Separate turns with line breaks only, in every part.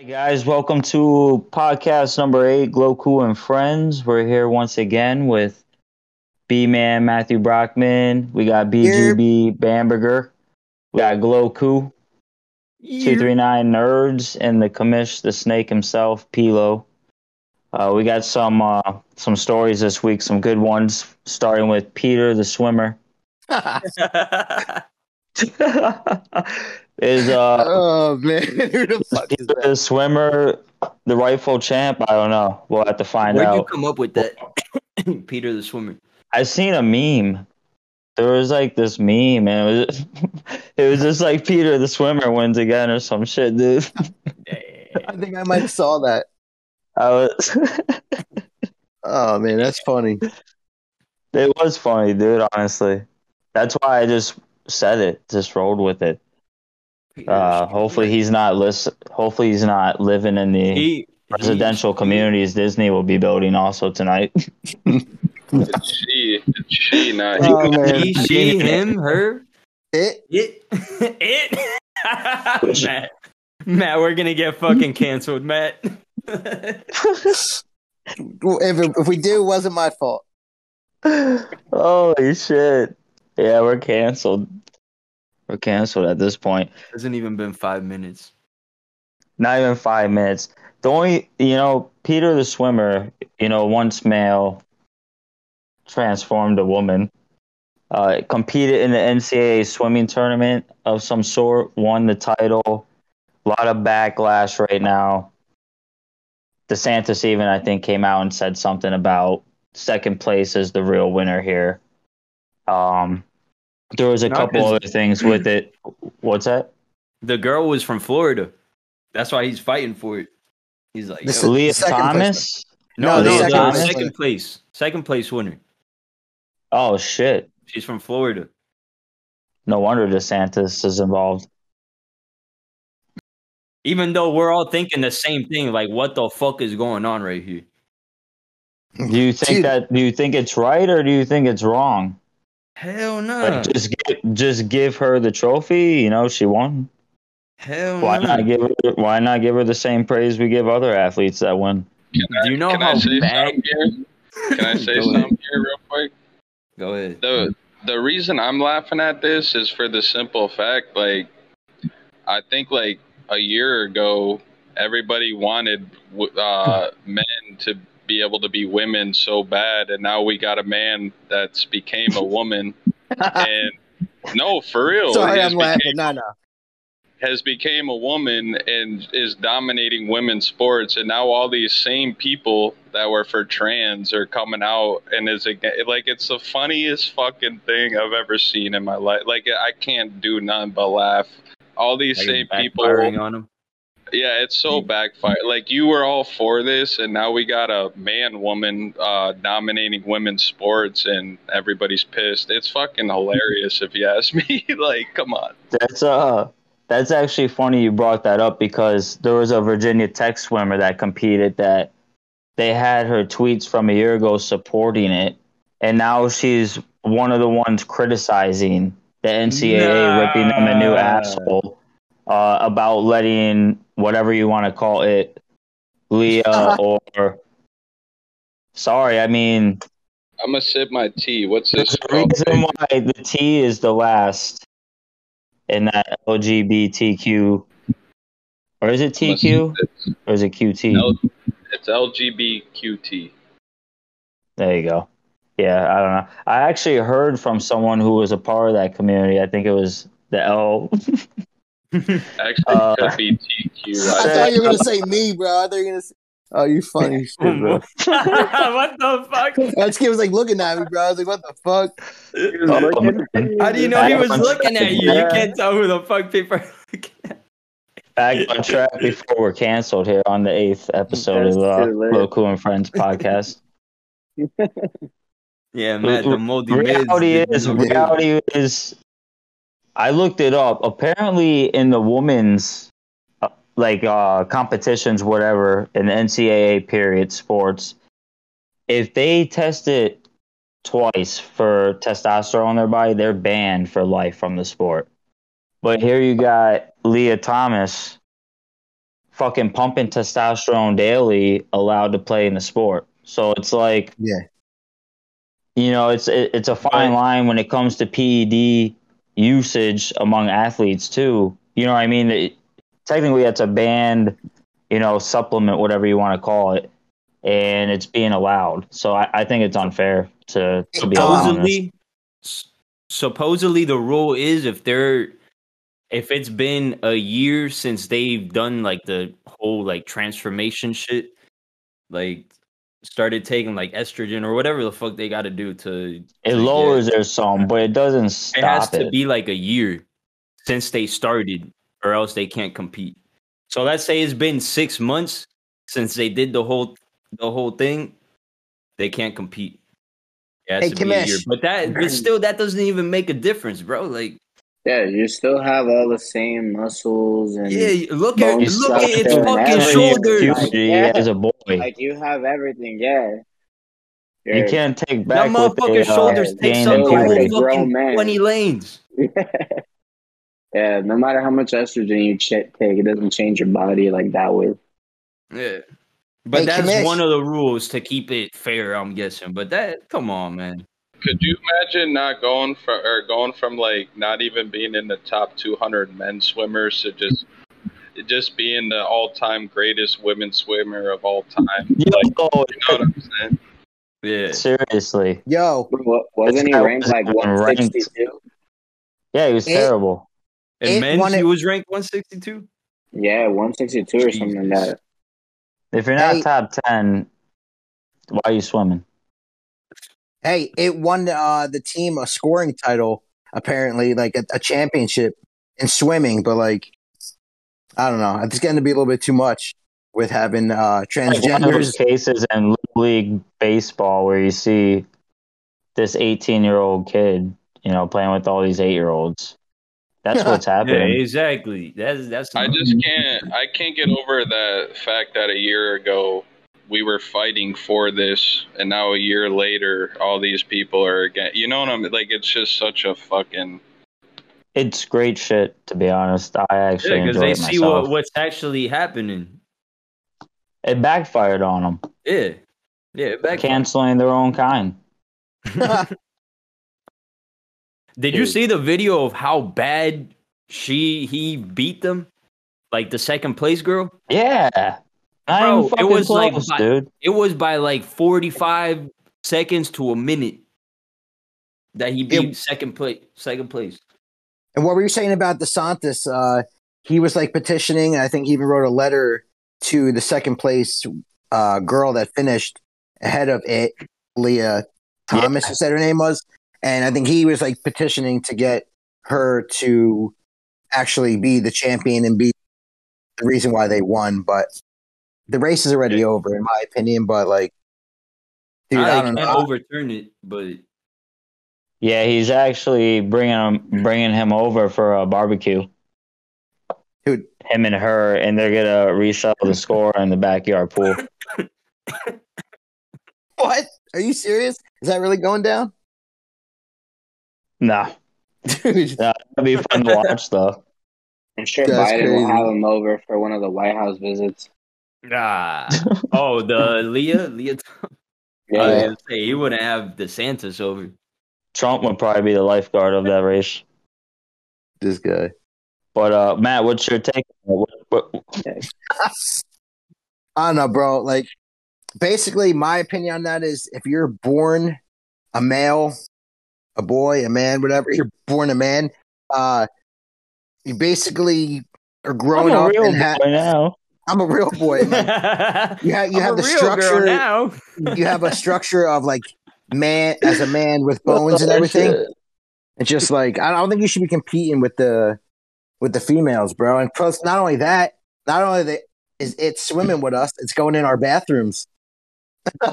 Hi guys, welcome to podcast number eight, Gloku and Friends. We're here once again with B Man Matthew Brockman. We got BGB Bamberger. We got Gloku, two three nine nerds, and the commish, the snake himself, Pilo. Uh, we got some uh, some stories this week, some good ones, starting with Peter the swimmer. is uh
oh man, who the fuck is
the
that?
swimmer the rightful champ? I don't know. We'll have to find
Where'd you
out.
come up with that, Peter the swimmer?
I seen a meme. There was like this meme, and it was it was just like Peter the swimmer wins again or some shit, dude.
I think I might have saw that.
I was
Oh man, that's funny.
it was funny, dude. Honestly, that's why I just said it, just rolled with it.
Peter
Uh, hopefully he's not listen. Hopefully he's not living in the
He-
residential
he-
communities Disney will be building also tonight.
It's she. It's she, not
Oh
he.
man,
He, she, him, her,
it.
it, it. Matt, Matt, we're gonna get fucking canceled, Matt.
If if we do, it wasn't my fault.
Holy shit! Yeah, we're canceled. We're canceled at this point.
Hasn't even been five minutes.
Not even five minutes. The only, you know, Peter the swimmer, you know, once male, transformed a woman. Uh, competed in the NCAA swimming tournament of some sort, won the title. A lot of backlash right now. DeSantis even, I think, came out and said something about second place is the real winner here. Um, there was a
Not
couple
his-
other things with it. What's that?
The girl was from Florida. That's why he's fighting for it. He's like,
This
yo,
is-
Lia
second place.
Thomas?
no,
No,
the
the
second,
second
second,
place.
place, second place winner.
Oh shit!
She's from Florida.
No wonder DeSantis is involved.
Even though we're all thinking the same thing, like, what the fuck is going on right here?
Do you think
Dude.
that? Do you think it's right or do you think it's wrong?
Hell no.
Like, just give, just give her the trophy. You know, she won.
Hell
Why
no.
not give her? Why not give her the same praise we give other athletes that win?
Can I,
Do you know
can
how
I say
bad-
something here? Can I say something here real quick?
Go ahead.
The the reason I'm laughing at this is for the simple fact, like, I think like a year ago, everybody wanted uh, men to be able to be women so bad, and now we got a man that's became a woman, and no, for real,
Sorry,
has
I'm laughing.
became-
No, no.
has became a woman and is dominating women's sports and now all these same people that were for trans are coming out and is again like it's the funniest fucking thing I've ever seen in my life. Like I can't do none but laugh. All these
Like,
same people
backfiring on him.
Yeah, it's so backfire. Like you were all for this, and now we got a man woman uh, dominating women's sports, and everybody's pissed. It's fucking hilarious if you ask me. like, come on.
That's uh, that's actually funny you brought that up because there was a Virginia Tech swimmer that competed that they had her tweets from a year ago supporting it, and now she's one of the ones criticizing the NCAA, ripping them a new asshole uh, about letting whatever you want to call it, Lia uh-huh. or. Sorry, I mean
I'm gonna sip my tea. What's
there's
this
a
called?
reason why the T is the last in that LGBTQ, or is it TQ or is it QT?
L- it's LGBTQT.
There you go. Yeah, I don't know. I actually heard from someone who was a part of that community. I think it was the L.
Actually,
Uh,
it could be TQ.
I
I-
thought you were gonna say me, bro. I thought you were gonna say. Oh, you funny shit, bro.
what the fuck?
That kid was like looking at me, bro. I was like, "What the fuck?"
Oh.
How do you know he was looking at you? You can't tell who the fuck people are looking at.
Back on track before we're canceled here on the eighth episode of
too late.
Local and Friends podcast.
Yeah, Matt, the moldy
reality
did
is reality is i looked it up apparently in the women's uh, like uh competitions whatever in the ncaa period sports if they test it twice for testosterone in their body they're banned for life from the sport but here you got lia thomas fucking pumping testosterone daily allowed to play in the sport. So it's like,
Yeah.
you know, it's it, it's a fine line when it comes to PED usage among athletes too. You know what I mean? It, technically, it's a banned, you know, supplement, whatever you want to call it, and it's being allowed. So I, I think it's unfair to to be
supposedly supposedly the rule is if they're if it's been a year since they've done like the whole like transformation shit like started taking like estrogen or whatever the fuck they got to do to
It
to
lowers their song, but it doesn't
get- it has
stop
to be like a year since they started or else they can't compete. So let's say it's been six months since they did the whole the whole thing they can't compete. It has
Hey,
to be a year. But that but still that doesn't even make a difference bro. Like
Yeah, you still have all the same muscles and
Yeah, look at
bone
look at
structure
its fucking
everything.
shoulders.
Like, yeah.
as a boy.
like you have everything. Yeah,
you
You're-
can't take back what they,
motherfucking
uh,
shoulders take
gained
some
in
like
puberty.
a
people
grown
fucking
man.
twenty lanes.
yeah. No matter how much estrogen you ch- take, it doesn't change your body like that way.
Yeah, but
Hey,
that's one of the rules to keep it fair. I'm guessing, but that come on, man.
Could you imagine not going from or going from like not even being in the top 200 men swimmers to just just being the all-time greatest women swimmer of all time? Like, you know what I'm saying?
Yeah,
seriously.
Yo,
wasn't he ranked like 162?
Yeah, he was
It-
terrible.
and
It
men's
won
he
it-
was ranked 162.
Yeah, 162 or something like that.
If you're not
Hey.
top ten, why are you swimming?
Hey, it won uh, the team a scoring title, apparently, like a, a championship in swimming. But like, I don't know. It's getting to be a little bit too much with having uh,
Like one of those
transgenders.
cases in Little League baseball where you see this 18 year old kid, you know, playing with all these eight year olds. That's what's
Yeah,
happening.
exactly. That's that's.
I just can't I can't get over that fact that a year ago we were fighting for this and now a year later all these people are again you know what I'm like it's just such a fucking
It's great shit, to be honest. I actually
yeah, because
enjoy
they
it
see
myself.
what, what's actually happening.
It backfired on them,
Yeah, yeah. Back
canceling their own kind.
Did you see the video of how bad she he beat them? Like the second place girl?
Yeah. Not
Bro, it
fucking
was like by-
dude.
It was by like 45 seconds to a minute that he beat
It-
second place second place.
And what were you saying about DeSantis? Uh, he was like petitioning. I think he even wrote a letter to the second place uh, girl that finished ahead of it, Lia Thomas. You said her name was, and I think he was like petitioning to get her to actually be the champion and be the reason why they won. But the race is already over, in my opinion. But like, dude, I,
I,
don't
can't
know.
overturn it, but
Yeah, he's actually bringing him bringing him over for a barbecue.
Dude.
him and her, and they're gonna reshuffle the score in the backyard pool.
What? Are you serious? Is that really going down,
Nah,
dude?
that'd be fun to watch though.
I'm sure
That's
Biden will have him over for one of the White House visits.
Ah. oh, the Lia Lia.
Yeah,
I was gonna say he wouldn't have DeSantis over.
Trump would probably be the lifeguard of that race.
This guy.
But uh, Matt, what's your take? What, what,
I don't know, bro. Like, basically, my opinion on that is if you're born a male, a boy, a man, whatever, you're born a man, uh, you basically are
I'm
growing
a
up
real
and ha-
boy now.
I'm a real boy. man. You have you
I'm
have
a
the
real
structure.
now.
You have a structure of like man as a man with bones and everything.
shit.
It's just like I don't think you should be competing with the with the females, bro. And plus, not only that, not only that is it swimming with us, it's going in our bathrooms. wait,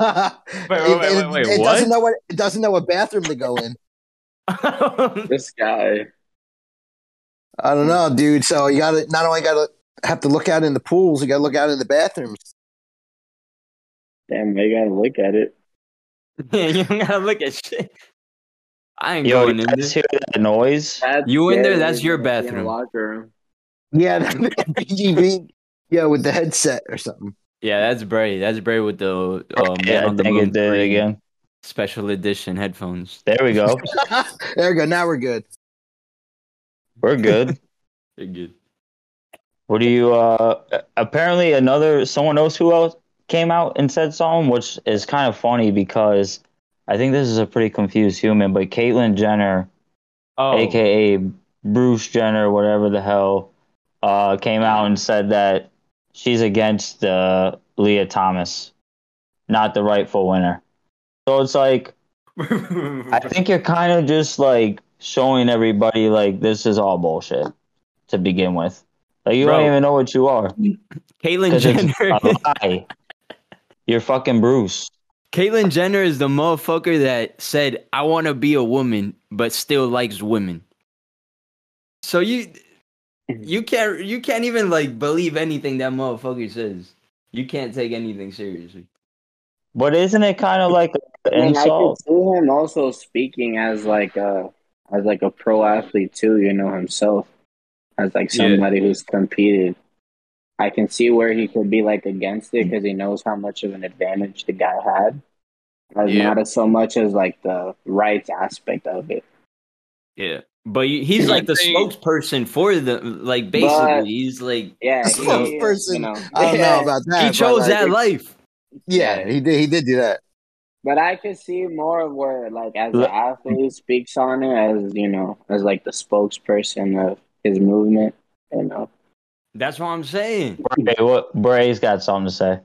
wait, wait, wait, wait,
it
what?
doesn't know what it doesn't know what bathroom to go in.
this guy.
I don't know, dude. So you gotta not only gotta have to look out in the pools, you gotta look out in the bathrooms.
Damn, they gotta look at it.
yeah, you gotta look at shit. I ain't
Yo,
going in
guys
there.
hear that noise?
That's
You in there, that's your
in the
bathroom.
locker room.
Yeah, BGB. Yeah, with the headset or something.
Yeah, that's Bray. That's Bray with the uh, Man
yeah,
on the
think
Moon
it again.
special edition headphones.
There we go.
there we go. Now we're good.
We're good.
They're good.
What do you? uh Apparently, another someone else who else came out and said something, which is kind of funny because I think this is a pretty confused human. But Caitlyn Jenner,
Oh,
aka Bruce Jenner, whatever the hell, uh, came out and said that she's against uh, Lia Thomas, not the rightful winner. So it's like I think you're kind of just like showing everybody like this is all bullshit to begin with. Like you
Bro.
don't even know what you are
Caitlyn
'cause it's
Jenner.
You're fucking Bruce.
Caitlyn Jenner is the motherfucker that said, "I want to be a woman, but still likes women." So you, you can't, you can't even like believe anything that motherfucker says. You can't take anything seriously.
But isn't it kind of like
I
an
mean, I could
insult?
see him also speaking as like a as like a pro athlete too. You know himself as like
Yeah.
somebody who's competed. I can see where he could be like against it mm. because he knows how much of an advantage the guy had. As
Yeah.
not as so much as like the rights aspect of it.
Yeah, but he's like the spokesperson for the like. Basically,
But-
he's like
Yeah, he,
Spokesperson.
You know,
I don't
yeah.
know about that.
he chose
like,
that life.
Yeah, he did. He did do that.
But I could see more of where, like, as
Look-
the athlete speaks on it, as you know, as like the spokesperson of his movement. You know,
That's what I'm saying.
Bray, what Bray's got something to say.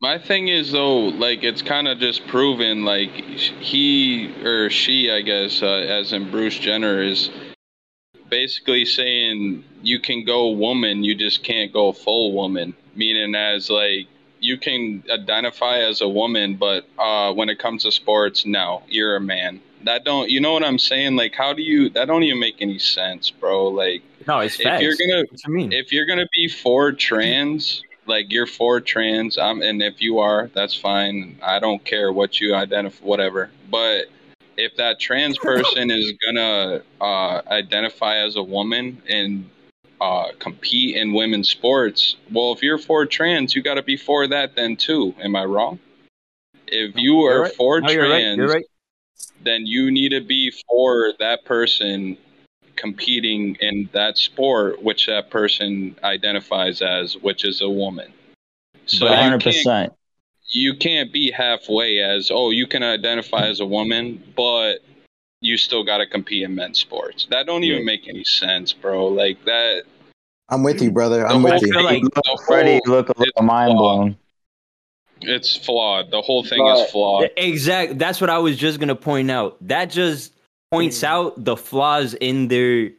My thing is though, like it's kind of just proven, like he or she, I guess, uh, as in Bruce Jenner, is basically saying you can go woman, you just can't go full woman. Meaning, as like you can identify as a woman, but uh, when it comes to sports, no, you're a man. That don't, you know what I'm saying? Like, how do you? That don't even make any sense, bro. Like,
No, it's
if
facts.
you're gonna
mean?
if you're gonna be for trans, like you're for trans, I'm and if you are, that's fine. I don't care what you identify, whatever. But if that trans person is gonna uh, identify as a woman and uh, compete in women's sports, well, if you're for trans, you got to be for that then too. Am I wrong? If you
You're right.
for
No, you're right.
trans,
You're right.
Then you need to be for that person competing in that sport which that person identifies as which is a woman so
But
you
hundred
can't,
percent.
you can't be halfway as oh you can identify as a woman but you still got to compete in men's sports that don't even make any sense bro like that
I'm with you, brother. I'm with you.
like-
Freddie look a little mind
flawed.
blown.
It's flawed the whole thing
But-
is flawed
Exact. That's what I was just gonna point out. That just points mm. out the flaws in their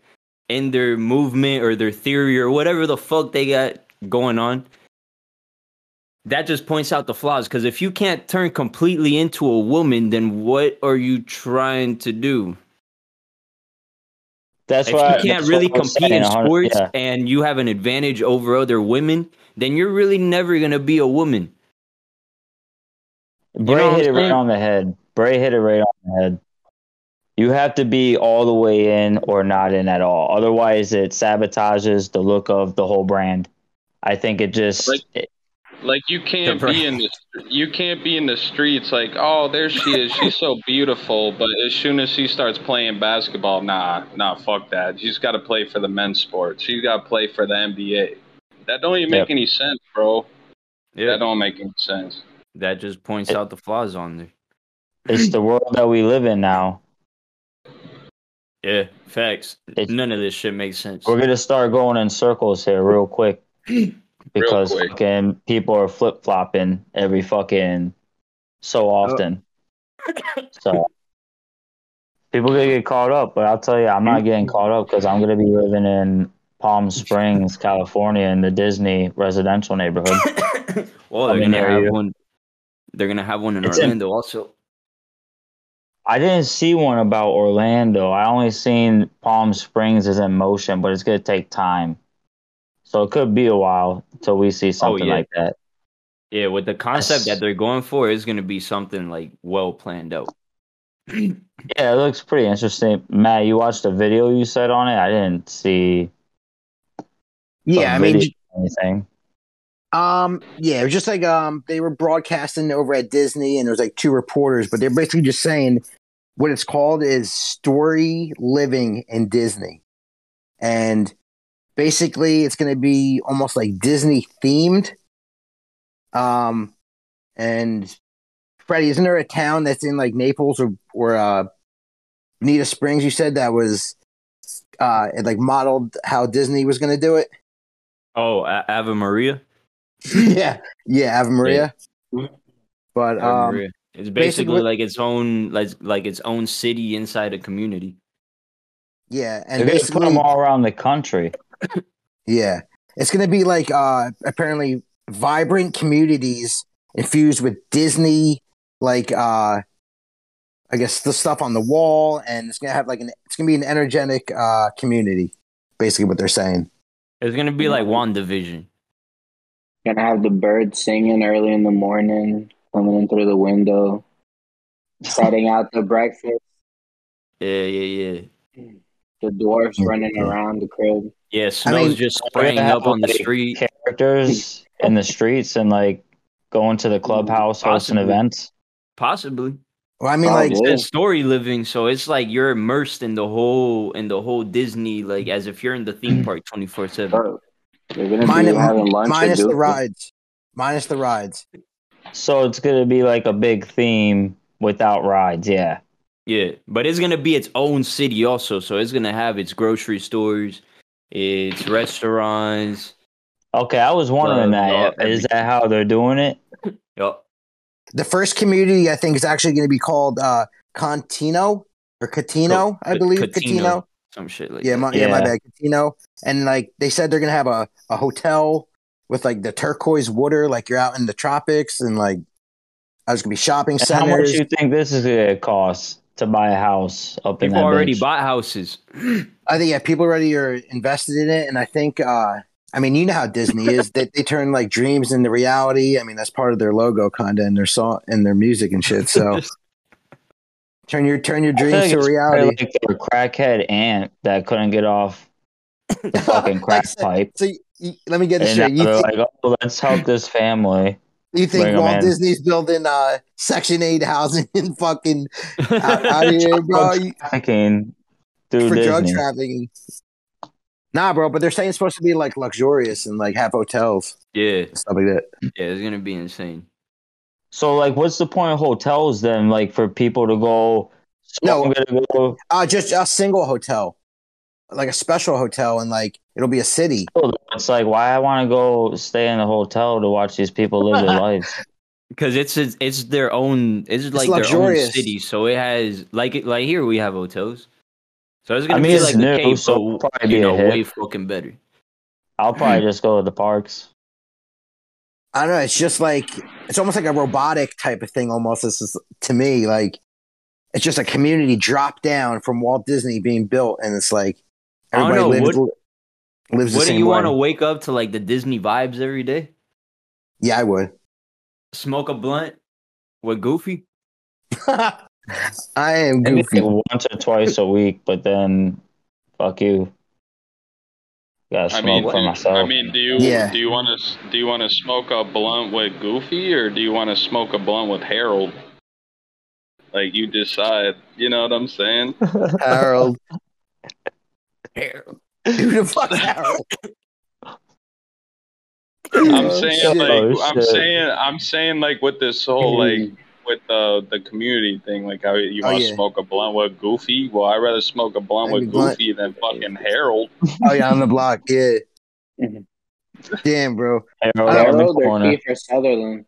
in their movement or their theory or whatever the fuck they got going on. That just points out the flaws. Because if you can't turn completely into a woman, then what are you trying to do?
That's
if
why
you can't really compete in
saying, a
sports
yeah.
and you have an advantage over other women, then you're really never gonna be a woman.
Bray
know
hit it right on the head. Bray hit it right on the head. You have to be all the way in or not in at all. Otherwise, it sabotages the look of the whole brand. I think it just
Like-
it-
Like you can't be in the you can't be in the streets like oh there she is she's so beautiful but as soon as she starts playing basketball nah nah fuck that she's got to play for the men's sport she's got to play for the NBA that don't even make
Yep.
any sense bro
Yeah,
that don't make any sense
that just points
It-
out the flaws on there.
it's the world that we live in now.
Yeah, facts.
It's-
None of this shit makes sense.
We're gonna start going in circles here real quick because
quick.
fucking people are flip flopping every fucking so uh, often. so people gonna get caught up, but I'll tell you, I'm not getting caught up because I'm gonna be living in Palm Springs, California, in the Disney residential neighborhood.
well, they're
I mean,
gonna have
you-
one. They're gonna have one in
It's in-
Orlando also.
I didn't see one about Orlando. I only seen Palm Springs is in motion, but it's gonna take time. So it could be a while till we see oh, something
yeah.
like that.
Yeah, with the concept that they're going for, is gonna be something like well planned out.
Yeah, it looks pretty interesting. Matt, you watched the video you said on it? I didn't see.
Yeah, I mean,
anything.
Um, yeah, it was just like um they were broadcasting over at Disney, and there was like two reporters, but they're basically just saying what it's called is story living in Disney, and basically it's going to be almost like Disney themed. Um, and Freddie, isn't there a town that's in like Naples or or uh, Bonita Springs? You said that was uh it like modeled how Disney was going to do it.
Oh, A- Ave Maria.
yeah, yeah, Ave Maria. But
Ave
um,
Maria. It's
basically-
basically like its own like like its own city inside a community.
yeah, and
They're
and
gonna put them all around the country.
yeah, it's going to be like uh apparently vibrant communities infused with Disney, like uh, I guess the stuff on the wall, and it's going to have like an it's going to be an energetic uh community. Basically, what they're saying.
It's gonna be like WandaVision.
Gonna have the birds singing early in the morning, coming in through the window, setting out the breakfast.
Yeah, yeah, yeah.
The dwarfs running around the crib.
Yeah, snow's
mean,
just spraying up on the street.
Characters in the streets and like going to the clubhouse, hosting events.
Possibly.
Well, I mean, oh,
like
It's story living, so it's like you're immersed in the whole in the whole Disney, like as if you're in the theme park twenty four seven.
Bro, they're gonna
minus,
be having lunch
minus the rides, minus the rides.
So it's gonna be like a big theme without rides. Yeah.
Yeah, but it's gonna be its own city also, so it's gonna have its grocery stores, its restaurants.
Okay, I was wondering
Uh,
that. Is that how they're doing it?
Yep.
The first community, I think, is actually going to be called uh Contino or Cotino, I believe.
Cotino.
Cotino.
Some shit like
Yeah,
that.
my, yeah. my
Yeah.
bad, Cotino. And like they said, they're gonna have a, a hotel with like the turquoise water, like you're out in the tropics, and like I was gonna be shopping
And how much do you think this is gonna cost to buy a house up in
People
that
already
bitch?
bought houses.
I think yeah, people already are invested in it, and I think uh I mean you know how Disney is that they turn like dreams into reality. I mean that's part of their logo, kind of, and their song and their music and shit. So turn your turn your dreams
like
to reality.
like their crackhead aunt that couldn't get off the fucking crack
Like,
pipe.
So you, you- let me get this
And
straight. You
they're
think,
like, oh, let's help this family.
you think Walt. Disney's building uh Section Eight housing in fucking out, out here, bro? You-
Trafficking through
for drug trafficking. Nah, bro, but they're saying it's supposed to be like luxurious and like have hotels
Yeah,
and stuff like that.
yeah, it's gonna be insane.
So, like, what's the point of hotels then? Like, for people to go. So
No.
Gonna go.
Uh just a single hotel, like a special hotel, and like it'll be a city.
It's like, why I want to go stay in a hotel to watch these people live their lives?
Because it's it's it's their own. It's like their own city, so it has like like here we have hotels. So it's
I
gonna
mean,
be
it's
like the
new,
Cape,
so
but
probably
you
be
know, way fucking better.
I'll probably just go to the parks.
I don't know. It's just like it's almost like a robotic type of thing. Almost this is to me like it's just a community drop down from Walt Disney being built, and it's like everybody
know,
lives lives the
What do you want to wake up to like the Disney vibes every day?
Yeah, I would.
Smoke a blunt with Goofy.
I am goofy.
once or twice a week, but then fuck you. Gotta
I mean,
for myself.
I mean, do you
Yeah.
do you want to do you want to smoke a blunt with Goofy or do you want to smoke a blunt with Harold? Like you decide. You know what I'm saying?
Harold. Harold. Who the fuck's Harold?
I'm
Oh,
saying
shit.
like
Oh,
I'm saying I'm saying like with this whole like with the the community thing, like how you
Oh,
want to
yeah.
smoke a blunt with Goofy. Well, I'd rather smoke a blunt
Maybe
with
blunt.
Goofy than fucking Harold.
Oh yeah, on the block. Yeah.
Mhm.
Damn, bro.
Harold in the
Harold or
corner.
Kiefer Sutherland?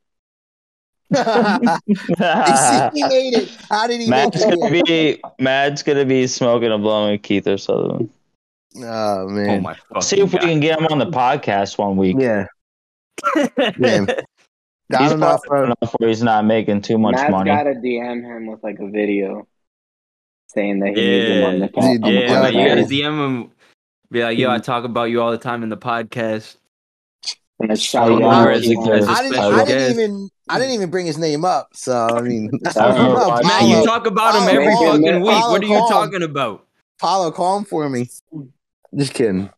he made it. How did he
Matt's
make
gonna
it?
be Matt's gonna be smoking a blunt with Kiefer Sutherland.
Oh
Oh
man.
my
See if we
God.
can get him on the podcast one week.
yeah. Damn. I
He's
don't know,
popular enough where he's not making too much
Matt's
money.
gotta DM him with like a video saying that he needs him on the,
Yeah.
on the
Yeah,
Yeah, like you gotta. DM him. Be like, yo, I talk about you all the time in the podcast.
And it's shout you out
as a-
on-
as a
I didn't. I didn't even. I didn't even bring his name up. So I mean,
I don't know why-
Matt,
Paulo,
you talk about him every
Paulo,
fucking week.
Paulo,
What are you
calm.
talking about?
Paulo, call him for me. Just kidding.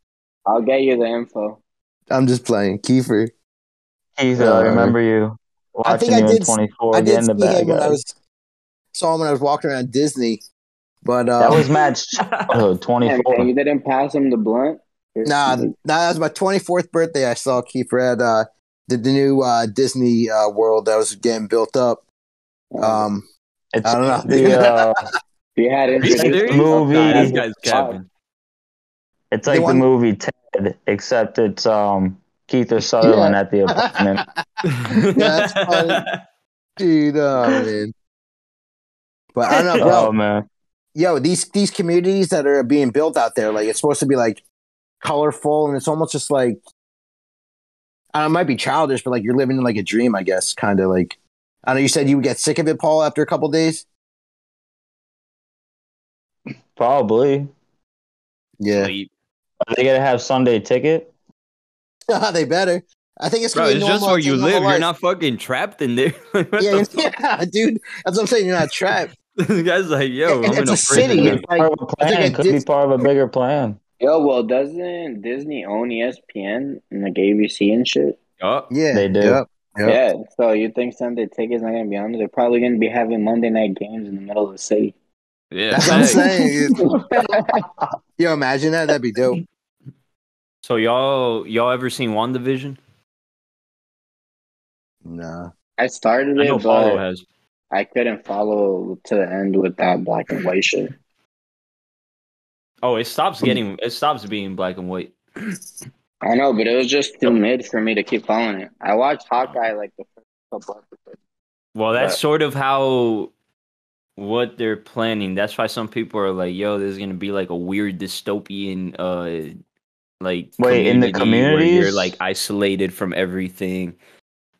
I'll get you the info.
I'm just playing. Kiefer.
Keith,
Uh,
I remember you
I think
watching
I
you in
did-
24
I did
getting the
see
bad
him when I was saw him when I was walking around Disney. But uh,
That was Matt's childhood, 24.
and you didn't pass him the blunt.
nah, nah, that was my 24th birthday. I saw Kiefer at uh, the, the new uh, Disney uh, World that was getting built up. Um,
It's
I don't know.
The, uh,
you had introduced
serious?
movie-
Nah, this guy's
it's like the
want-
movie Ted, except it's um Kiefer Sutherland at the apartment.
That's funny. dude, oh man. But I don't know, bro.
oh man,
yo, these these communities that are being built out there, like it's supposed to be like colorful, and it's almost just like I don't it might be childish, but like you're living in like a dream, I guess, kind of like. I know you said you would get sick of it, Paul, after a couple days.
probably.
Yeah,
Sleep.
Are they gonna have Sunday ticket?
they better. I think it's
Bro,
gonna be
it's
a
just
normal-
where you
it's a normal
live. You're not fucking trapped in there.
Yeah, yeah, dude. That's what I'm saying. You're not trapped.
f- this guy's like, yo,
It-
I'm in
it's
a
a city.
prison.
It's like
part of a
it's
plan.
like a
Could be part of a bigger plan.
Yo, well, doesn't Disney own ESPN and like ABC and shit?
Oh,
yeah,
They do.
Yep. Yep.
Yeah. So you think Sunday tickets not gonna be on? there? They're probably gonna be having Monday night games in the middle of the city.
yeah.
That's what I'm saying. Yo, imagine that. That'd be dope.
So y'all, y'all ever seen WandaVision?
Nah.
I started
I
it,
Follow
but
has.
I couldn't follow to the end with that black and white shit.
Oh, it stops getting. It stops being black and white.
I know, but it was just too mid for me to keep following it. I watched Hawkeye like the first couple episodes.
Well, that's
But-
sort of how what they're planning. That's why some people are like, "Yo, there's gonna be like a weird dystopian, uh, like
Wait, in the
where you're like isolated from everything."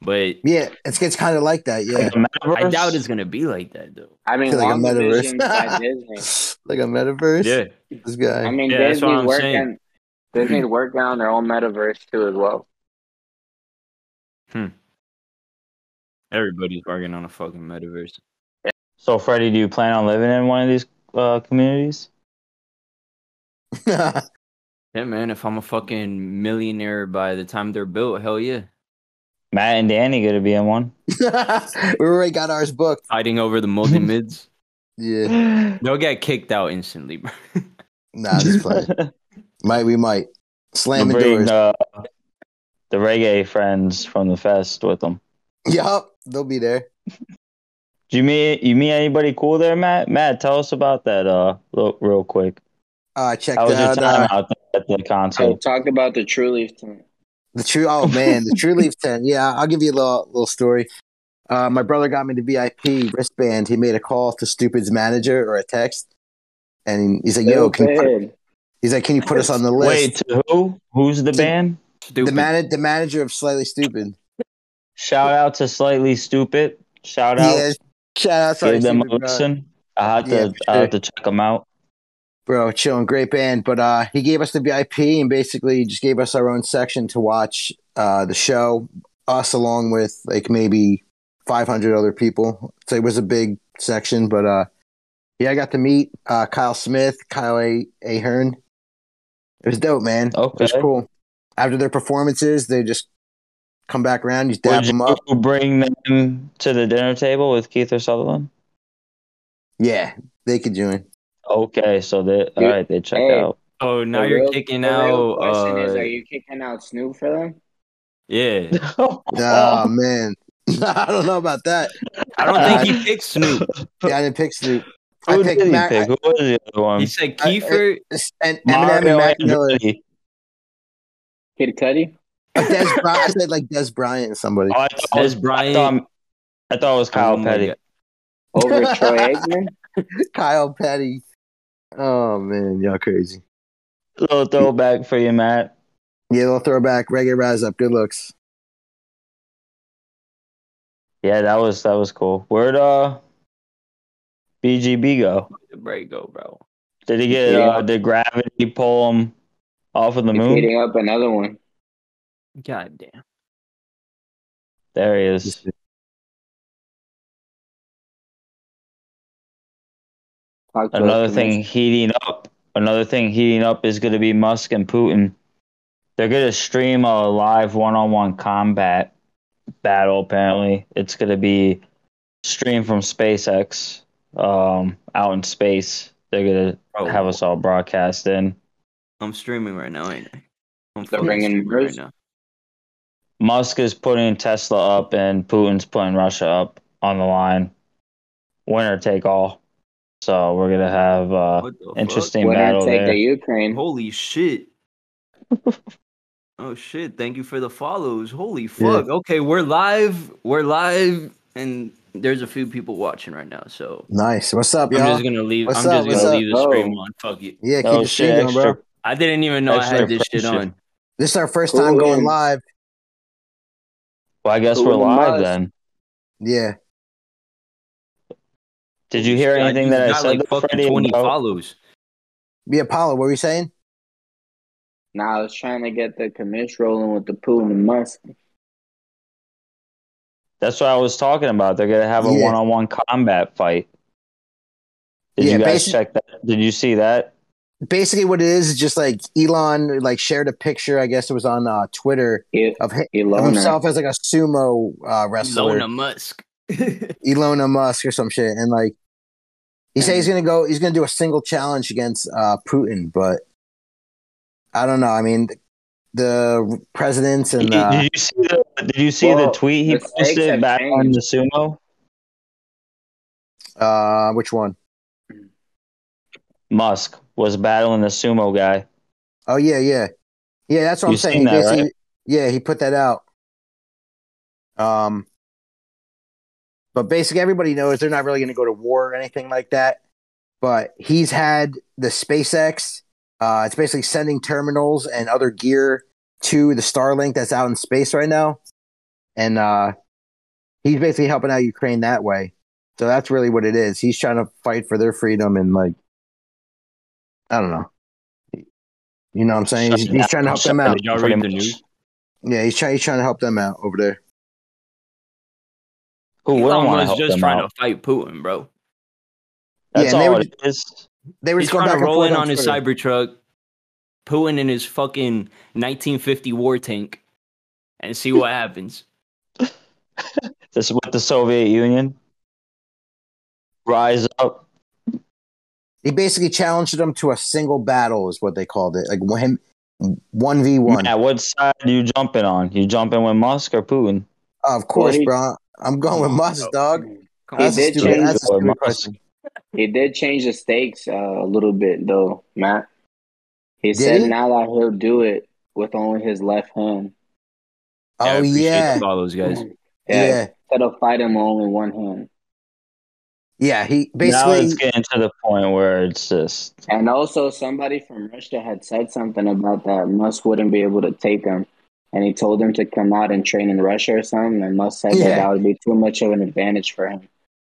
But
Yeah, it's it's kind of like that. Yeah,
Like the
I doubt it's gonna be like that, though.
I mean,
like a metaverse. Like a metaverse.
Yeah,
This guy.
I mean,
Yeah, that's what
Disney's
I'm
working.
saying.
Disney's working on their own metaverse too, as well.
hmm everybody's working on a fucking metaverse.
So, Freddie, do you plan on living in one of these uh, communities?
Yeah, man. If I'm a fucking millionaire by the time they're built, hell yeah.
Matt and Danny gonna be in one.
we already got ours booked.
Fighting over the multi mids,
Yeah.
they'll get kicked out instantly, bro.
Nah, just play. might we might
We'll
slamming
bring
doors.
uh, the reggae friends from the fest with them.
Yup, they'll be there.
Do you meet you meet anybody cool there, Matt? Matt, tell us about that uh real, real quick.
Uh, check
How was your time
uh,
out there at the
I
concert?
talked about the True Leaf team.
the true. Oh man, the True Leaf tent. Yeah, I'll give you a little little story. Uh, my brother got me the VIP wristband. He made a call to Stoopid's manager or a text, and he's like, "Yo, can you put, he's like, can you put us on the list?"
Wait, to who? Who's the
To-
band?
Stoopid.
the man, the manager of Slightly Stoopid.
Shout out to Slightly Stoopid. Shout out.
Yeah, shout out, Slightly
Give them a listen. I have to
Yeah, for
I
sure.
have to check them out.
Bro chilling great band. But uh he gave us the vip and basically just gave us our own section to watch uh the show us along with like maybe 500 other people. So it was a big section but uh yeah i got to meet uh kyle smith kyle a ahern. It was dope man. It was
Okay.
cool. After their performances they just come back around you dab
Would
them up.
you bring them to the dinner table with Kiefer Sutherland?
yeah they could join
Okay, so they all right. They check
Hey.
out.
Oh, now
The
you're
real-
kicking
the real
out.
question is,
Uh,
are you kicking out Snoop for them?
yeah,
oh man i don't know about that
I don't think he picked Snoop.
yeah i didn't pick snoop i
Who
picked
did he
Mac-
pick? Who was the other one?
He said
I-
Kiefer.
and Eminem and
Mario
Mac Miller.
Andretti.
Kid Cudi?
Uh, Dez Bryant. I said like Dez Bryant, somebody.
Oh, I thought
Dez Bryant.
I thought, I thought it was Kyle
Oh
Petty.
God.
Over Troy Aikman?
Kyle Petty. Oh man, y'all crazy.
A little throwback for you, Matt.
Yeah, a little throwback. Reggae rise up. Good looks.
Yeah, that was that was cool. Where'd uh BGB go?
The break go, bro.
Did he get
Yeah.
uh did gravity pull him off of the
He's
moon?
heating up another one.
God damn.
There he is. Another
Commissioner.
thing heating up. Another thing heating up is going to be Musk and Putin. they're gonna stream a live one-on-one combat battle. Apparently, it's gonna be streamed from SpaceX, um, out in space. They're gonna
Bro,
have us all broadcast in.
I'm streaming right now, ain't I? I'm
They're bringing
streaming right now.
Musk is putting Tesla up, and Putin's putting Russia up on the line. Winner take all. So we're gonna have uh,
What the fuck?
interesting
Winner
battle
take
there.
the Ukraine.
Holy shit. oh shit, thank you for the follows. Holy fuck. Okay, we're live. We're live and there's a few people watching right now, so
Nice. What's up, y'all?
I'm just gonna leave
What's
I'm
up?
just
What's
gonna
up?
leave the
Oh.
stream on. Fuck you.
Yeah, keep
Oh
the
shit!
stream going, bro.
I didn't even know I had this shit on.
This is our first
Cool
time going
wins.
live.
Well, I guess
Who
we're live
must?
then.
Yeah.
Did you hear anything that I said,
like
to
fucking 20
about-
follows.
Yeah, Paula, what were you saying?
Now I was trying to get the commish rolling with the Putin and the Musk.
That's what I was talking about. They're gonna have a
Yeah.
one-on-one combat fight. Did
Yeah,
you guys
basi-
check that? Did you see that?
Basically, what it is is just like Elon like shared a picture. I guess it was on uh, Twitter
Il-
of, hi- of himself as like a sumo uh, wrestler,
Elona Musk.
Elona Musk or some shit, and like he said he's gonna go, he's gonna do a single challenge against uh, Putin, but I don't know. I mean, the presidents and
Did,
uh,
did you see the Did you see
Well,
the tweet he
the
posted
have
back on the sumo?
uh, which one?
Musk was battling the sumo guy.
Oh yeah, yeah, yeah. That's what I'm saying.
seen
He
right?
Yeah, he put that out. Um, but basically, everybody knows they're not really going to go to war or anything like that. But he's had the SpaceX. Uh, it's basically sending terminals and other gear to the Starlink that's out in space right now, and uh, he's basically helping out Ukraine that way. So that's really what it is. He's trying to fight for their freedom and like, I don't know. You know what I'm saying? He's, he's trying to help them out.
Y'all read the news?
Yeah, he's trying. He's trying to help them out over there.
Who wouldn't
Elon was just trying
out?
to fight Putin, bro.
That's
Yeah, and they were-
it is.
They were
He's trying to roll in on his
Twitter.
Cybertruck, Putin in his fucking 1950 war tank, and see what happens.
This is what the Soviet Union. Rise up.
He basically challenged them to a single battle, is what they called it, like one one v one.
Matt, what side are you jumping on? You jumping with Musk or Putin?
Of course,
Well, he-
bro. I'm going with Musk, dog.
He
That's a
did
stupid,
change-
that's a stupid question.
He did change the stakes uh, a little bit, though, Matt. He
Did
said
he?
now that he'll do it with only his left hand.
I
Oh
appreciate
yeah,
the follows, guys.
Yeah,
yeah,
instead of fighting with only one hand.
yeah. He basically.
now it's getting to the point where it's just
And also, somebody from Russia had said something about that Musk wouldn't be able to take him. And he told him to come out and train in Russia or something. And Musk said
Yeah.
that that would be too much of an advantage for him.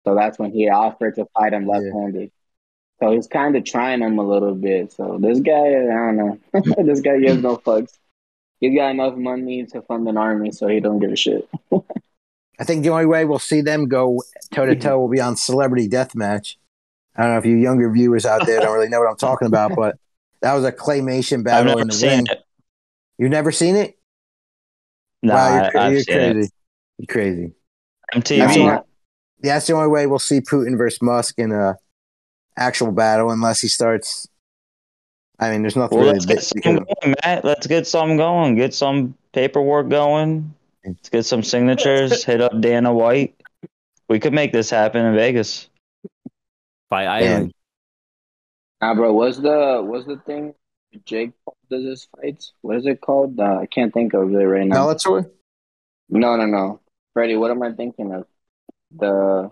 So that's when he offered to fight him left handed. So he's kind of trying him a little bit. So this guy, I don't know. this guy gives no fucks. He's got enough money to fund an army, so he don't give a shit.
I think the only way we'll see them go toe to toe will be on Celebrity Deathmatch. I don't know if you younger viewers out there don't really know what I'm talking about, but that was a claymation
I've
battle
never
in the
seen
ring.
it.
You've never seen it?
Nah,
wow, you're,
I,
cra- you're crazy.
it.
You're crazy.
MTV.
That's the, only, yeah, that's the only way we'll see Putin versus Musk in a actual battle, unless he starts. I mean, there's nothing
Well,
really.
let's get
that-
something going, Matt. Let's get something going. Get some paperwork going. Let's get some signatures. Hit up Dana White. We could make this happen in Vegas.
By Island.
Nah, bro, what's the what's the thing? Jake Paul does his fights. What is it called? Uh, I can't think of it right now.
Bellator?
No, no, no. Freddie, what am I thinking of? The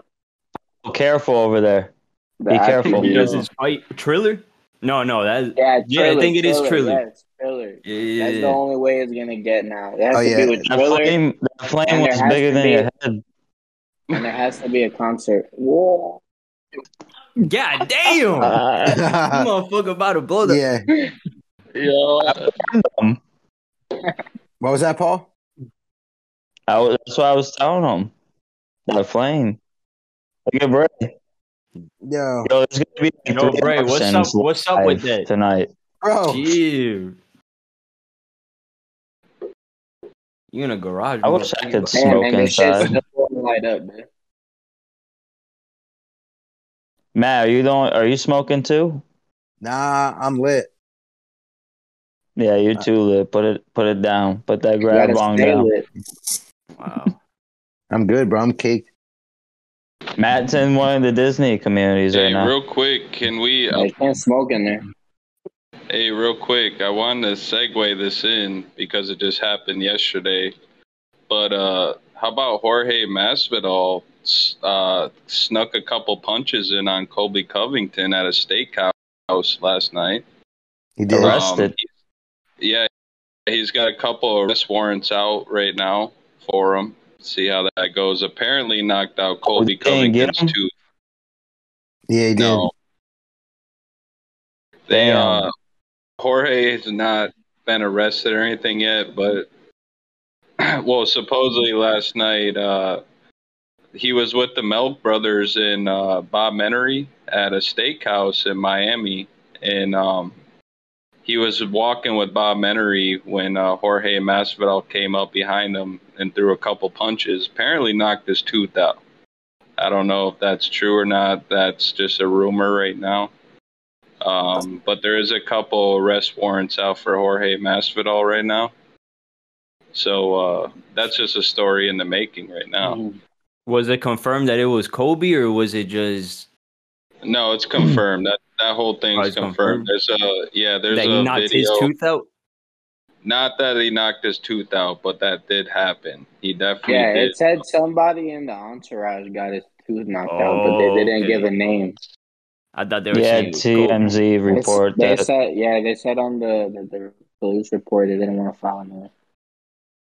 Careful over there.
the
Be careful.
He does his fight. Triller? No, no, that.
Yeah,
Yeah, I think it is Triller.
Yes, Triller.
Yeah, yeah,
That's the only way it's gonna get now. It has
Oh,
to
yeah.
be with
That
Triller,
flame, that flame
And there
was
has
bigger
to
than
be-
your head.
and there has to be a concert. Whoa.
God damn!
Uh,
You motherfucker about to blow the.
yeah.
Yo,
What was that, Paul?
I was, that's what I was telling him. That flame. Look at Bray.
Yo,
Yo, there's gonna be like
Yo, Bray, what's up- what's up with
live
that?
tonight?
bro.
Chill. You in a garage?
I wish I could smoke
Damn, man,
inside.
light up, man.
Matt, are you the only, are you smoking too?
Nah, I'm lit.
Yeah, you too lit. Put it put it down. Put that
You
grab
gotta
bong down.
lit.
Wow.
I'm good, bro. I'm caked.
Matt's in one of the Disney communities right now.
real quick, can we?
I can't smoke in there.
Hey, real quick, I wanted to segue this in because it just happened yesterday. But uh, how about Jorge Masvidal uh, snuck a couple punches in on Colby Covington at a steakhouse last night?
He did.
Arrest- Arrested.
yeah, he's got a couple of arrest warrants out right now for him. See how that goes. Apparently, knocked out Colby
they
Covington's tooth.
Yeah, he did.
No. They
Damn.
uh Jorge has not been arrested or anything yet, but well, supposedly last night uh he was with the Nelk brothers in uh Bob Menery at a steakhouse in Miami and um he was walking with Bob Menery when uh, Jorge Masvidal came up behind him and threw a couple punches. Apparently knocked his tooth out. I don't know if that's true or not. That's just a rumor right now. Um, but there is a couple arrest warrants out for Jorge Masvidal right now. So uh, that's just a story in the making right now.
Mhm.
Was it confirmed that it was Kobe, or was it just
No, it's confirmed. That that whole
Oh,
thing's
it's
confirmed.
confirmed?
There's a yeah, there's
that he
a
knocked
video.
his tooth out?
Not that he knocked his tooth out, but that did happen. He definitely
Yeah,
did.
it said somebody in the entourage got his tooth knocked out, but they
Oh,
didn't
okay.
give a name.
I thought they were
Yeah,
saying it was Kobe.
TMZ
They-
report
they
that
said, yeah, they said on the, the, the police report they didn't want to file a name.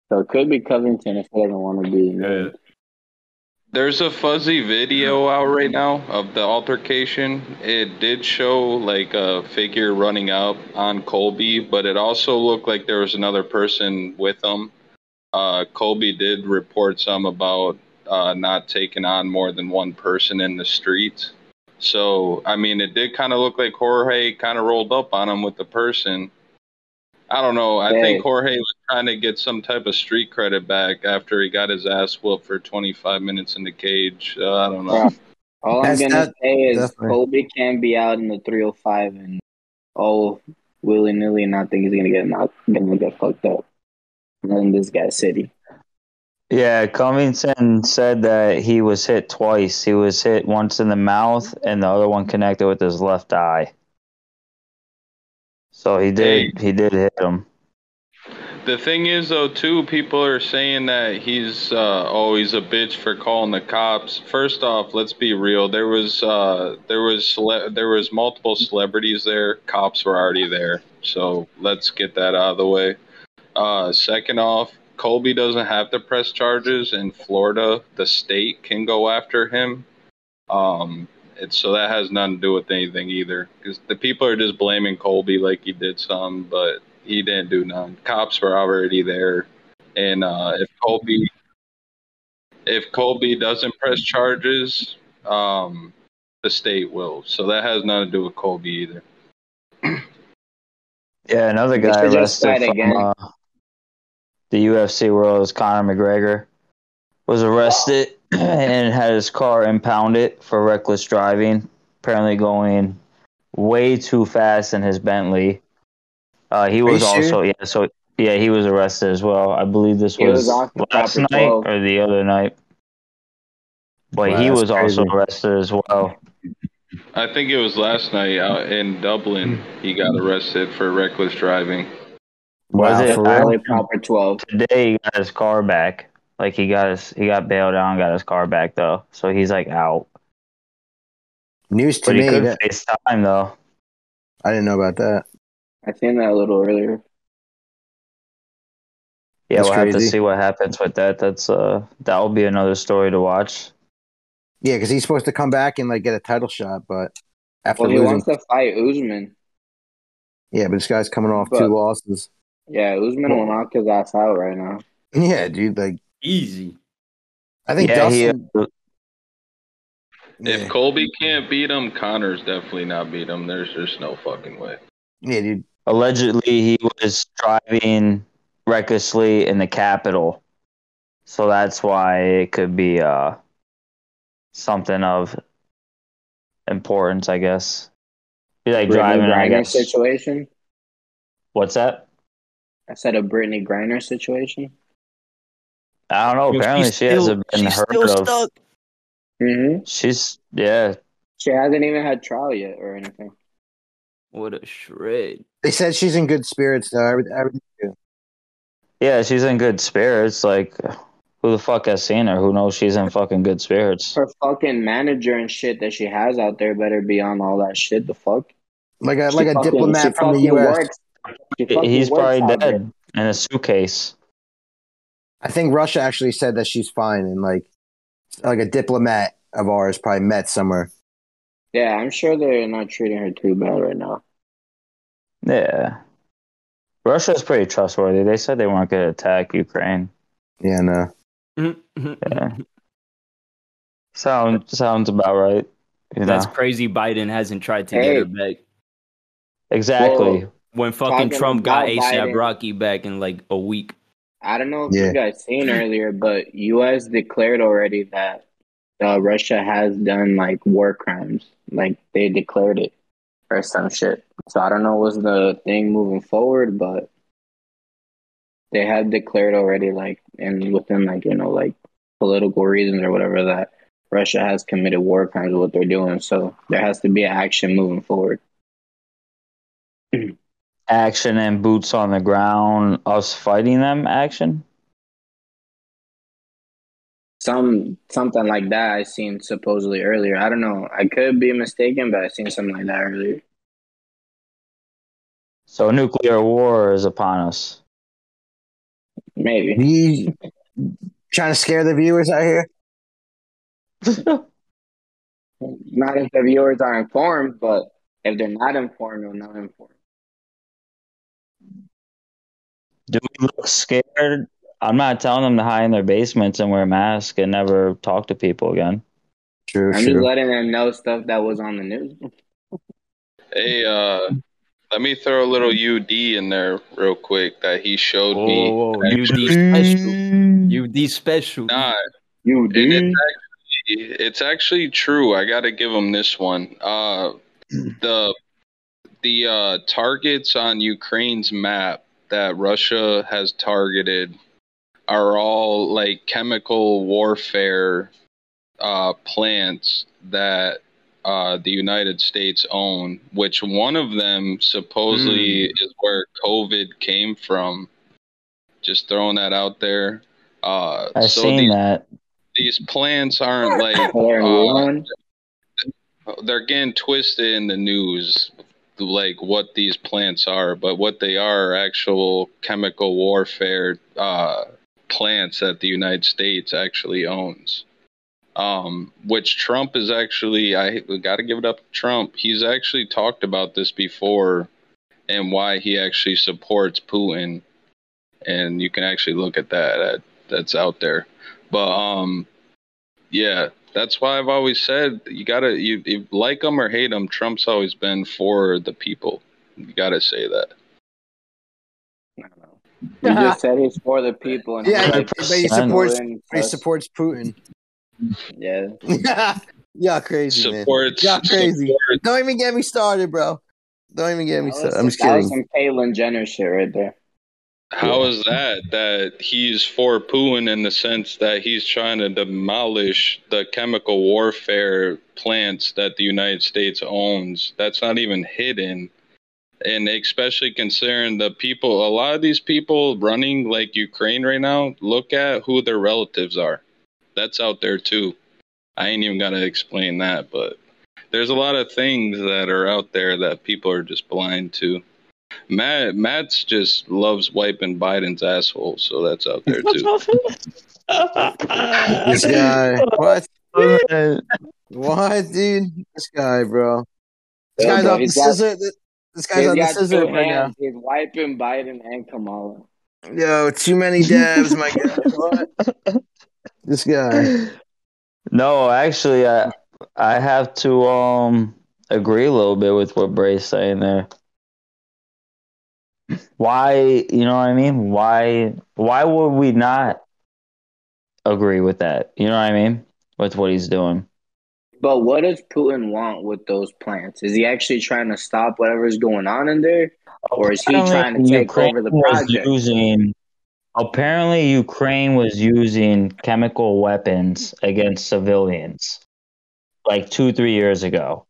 So it could be Covington if they don't want to be. named.
There's a fuzzy video out right now of the altercation. It did show like a figure running up on Colby, but it also looked like there was another person with him. Uh, Colby did report some about uh, not taking on more than one person in the streets. So, I mean, it did kind of look like Jorge kind of rolled up on him with the person. I don't know. I think Jorge was trying to get some type of street credit back after he got his ass whooped for 25 minutes in the cage. Uh, I don't know.
Yeah. All I'm gonna
that-
say is
definitely.
Colby can't be out in the 305 and oh willy nilly and not think he's gonna get knocked, gonna get fucked up. in this guy city.
Yeah, Covington said that he was hit twice. He was hit once in the mouth, and the other one connected with his left eye. So he did. He did hit him.
The thing is, though, too, people are saying that he's uh, always a bitch for calling the cops. First off, let's be real. There was uh, there was cele- there was multiple celebrities there. Cops were already there, so let's get that out of the way. Uh, second off, Colby doesn't have to press charges in Florida. The state can go after him. Um, so that has nothing to do with anything either. Because the people are just blaming Colby like he did some, but he didn't do none. Cops were already there, and uh, if Colby, if Colby doesn't press charges, um, the state will. So that has nothing to do with Colby either.
Yeah, another guy arrested from uh, the UFC world is Conor McGregor. Was arrested and had his car impounded for reckless driving. Apparently going way too fast in his Bentley. Uh, he was also
sure?
yeah, so yeah, he was arrested as well. I believe this
He
was,
was
last night
12.
or the other night. But
Wow,
he
that's
was also arrested as well.
I think it was last night out in Dublin. He got arrested for reckless driving.
Was
Wow,
it for
Finally, proper 12.
Today he got his car back. Like he got his he got bailed out and got his car back though. So he's like out.
News to
But he
me.
could
That,
face time though.
I didn't know about that.
I seen that a little earlier.
Yeah,
That's
we'll have to see what happens with that. That's uh that will be another story to watch.
Yeah, because he's supposed to come back and like get a title shot, but after
Well, he
losing,
wants to fight Usman.
yeah, but this guy's coming off
But-
two losses.
Yeah, Usman will knock his ass out right now.
Yeah, dude. Like
Easy.
I think
yeah, he,
Dustin.
If Colby can't beat him, Conor's definitely not beat him. There's just no fucking way.
yeah, dude.
Allegedly he was driving recklessly in the capital. So that's why it could be uh, something of importance, I guess. Be like driving, I guess.
situation.
What's that?
I said a Brittney Griner situation.
I don't know.
Yo,
Apparently,
she's
she
still-
hasn't been
she's
heard
still
of.
stuck.
Mm-hmm.
She's yeah.
She hasn't even had trial yet or anything.
What a shred.
They said she's in good spirits though. Every- Everything good.
Yeah, she's in good spirits. Like, who the fuck has seen her? Who knows she's in fucking good spirits?
Her fucking manager and shit that she has out there better be on all that shit. The fuck?
Like a
She
like a
fucking- she
diplomat from the U.S.
works- she fucking
He's probably
out there.
dead in a suitcase.
I think Russia actually said that she's fine and like like a diplomat of ours probably met somewhere.
Yeah, I'm sure they're not treating her too bad right now.
Yeah. Russia's pretty trustworthy. They said they weren't going to attack Ukraine.
Yeah, no.
Yeah. Sound sounds about right. You
That's
know?
crazy. Biden hasn't tried to
Hey.
get her back.
exactly.
Well,
When fucking
Talking
Trump got
about
ASAP Rocky back in like a week.
I don't know if
Yeah.
you guys seen earlier, but U.S. declared already that uh, Russia has done like war crimes. Like they declared it or some shit. So I don't know what's the thing moving forward, but they have declared already, like, and within like you know like political reasons or whatever that Russia has committed war crimes. What they're doing, so there has to be action moving forward.
Action and boots on the ground. Us fighting them. Action.
Some something like that I seen supposedly earlier. I don't know. I could be mistaken, but I seen something like that earlier.
So nuclear war is upon us.
Maybe.
You trying to scare the viewers out here?
Not if the viewers are informed, but if they're not informed, they're not informed.
Do we look scared? I'm not telling them to hide in their basements and wear masks and never talk to people again.
True,
I'm just letting them know stuff that was on the news.
Hey, uh, let me throw a little UD in there real quick that he showed me.
Oh, UD special. UD special.
Nah,
You
and it's actually, it's actually true. I got to give him this one. Uh, the the uh, targets on Ukraine's map that Russia has targeted are all like chemical warfare uh, plants that uh, the United States own. Which one of them supposedly is where COVID came from? Just throwing that out there. Uh,
I've
so
seen
these,
that.
these plants aren't like
They're
uh, they're getting twisted in the news like what these plants are but what they are are actual chemical warfare uh, plants that the united states actually owns um, which trump is actually i got to give it up to trump he's actually talked about this before and why he actually supports putin and you can actually look at that, that that's out there but um yeah that's why I've always said you gotta you, you like him or hate him. Trump's always been for the people. You gotta say that.
I don't know. You just said he's for the people. And
Yeah, but he supports
and
he supports Putin.
Yeah.
yeah, crazy man.
Supports.
Yeah, crazy.
supports-
Don't even get me started, bro. Don't even get me started. I'm just
That was
kidding.
some Caitlyn Jenner shit right there.
How is that? That he's for Putin in the sense that he's trying to demolish the chemical warfare plants that the United States owns. That's not even hidden. And especially considering the people, a lot of these people running like Ukraine right now, look at who their relatives are. That's out there too. I ain't even got to explain that, but there's a lot of things that are out there that people are just blind to. Matt Matt's just loves wiping Biden's asshole, so that's out there too.
This guy. What? What, dude? This guy, bro. This
Yeah,
guy's
bro,
on the
he's
scissor. This guy's
He's
on the
got
scissor right now.
He's wiping Biden and Kamala.
Yo, too many dabs, my guy. This guy.
No, actually, I I have to um agree a little bit with what Bray's saying there. Why, you know what I mean? Why why would we not agree with that? You know what I mean? With what he's doing.
But what does Putin want with those plants? Is he actually trying to stop whatever's going on in there, or is he trying to take
Ukraine
over the project?
Using, apparently, Ukraine was using chemical weapons against civilians like two, three years ago,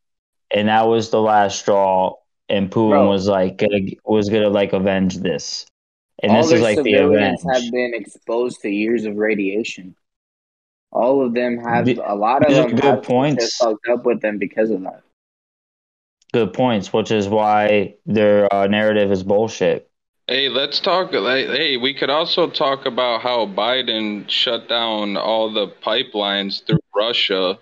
and that was the last straw. And Putin
Bro.
was like gonna, was gonna like avenge this, and
All
this is like the revenge.
have been exposed to years of radiation. All of them have.
The-
a lot of
these
them
good
have
points.
just fucked up with them because of that.
Good points, which is why their uh, narrative is bullshit.
Hey, let's talk. like, Hey, we could also talk about how Biden shut down all the pipelines through Russia,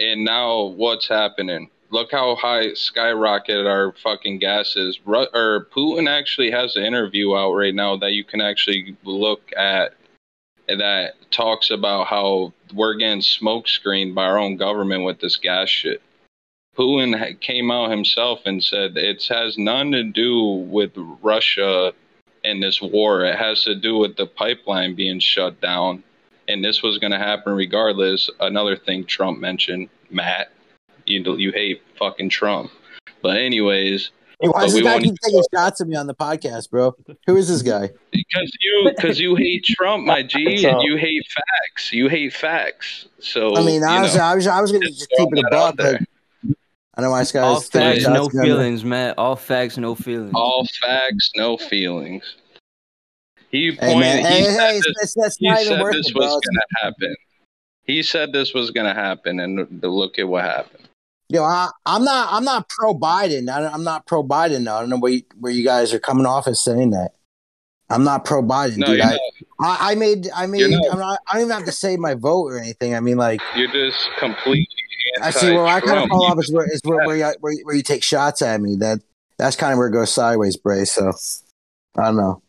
and now what's happening? Look how high skyrocketed our fucking gas is. Ru- or Putin actually has an interview out right now that you can actually look at that talks about how we're getting smoke screened by our own government with this gas shit. Putin came out himself and said it has nothing to do with Russia and this war. It has to do with the pipeline being shut down. And this was going to happen regardless. Another thing Trump mentioned, Matt, you you hate fucking Trump. But anyways,
Hey, why
But
does this guy keep taking shots at me on the podcast, bro? Who is this guy?
because you because you hate Trump, my G,
So-
and you hate facts. You hate facts. So
I mean,
you
honestly,
know,
I was I was gonna
just
just keep it a
throwing that
but
there.
I know why this
All
guy's taking
facts, no
shots at
feelings, Matt. All facts, no feelings.
all facts, no feelings. He
Hey
pointed.
man,
he
hey,
said
hey,
this,
it's, that's
he said this
it,
was going to happen. He said this was going to happen, and look at what happened.
Yo, I, I'm not I'm not pro Biden. I, I'm not pro Biden. I don't know where you, where you guys are coming off as saying that. I'm not pro Biden,
No,
dude. I. I, I made I made
not.
I'm not, I don't even have to say my vote or anything. I mean, like
You're just completely
I see where I kind of fall off is where is where where you, where, where you take shots at me. That that's kind of where it goes sideways, Bray. So I don't know.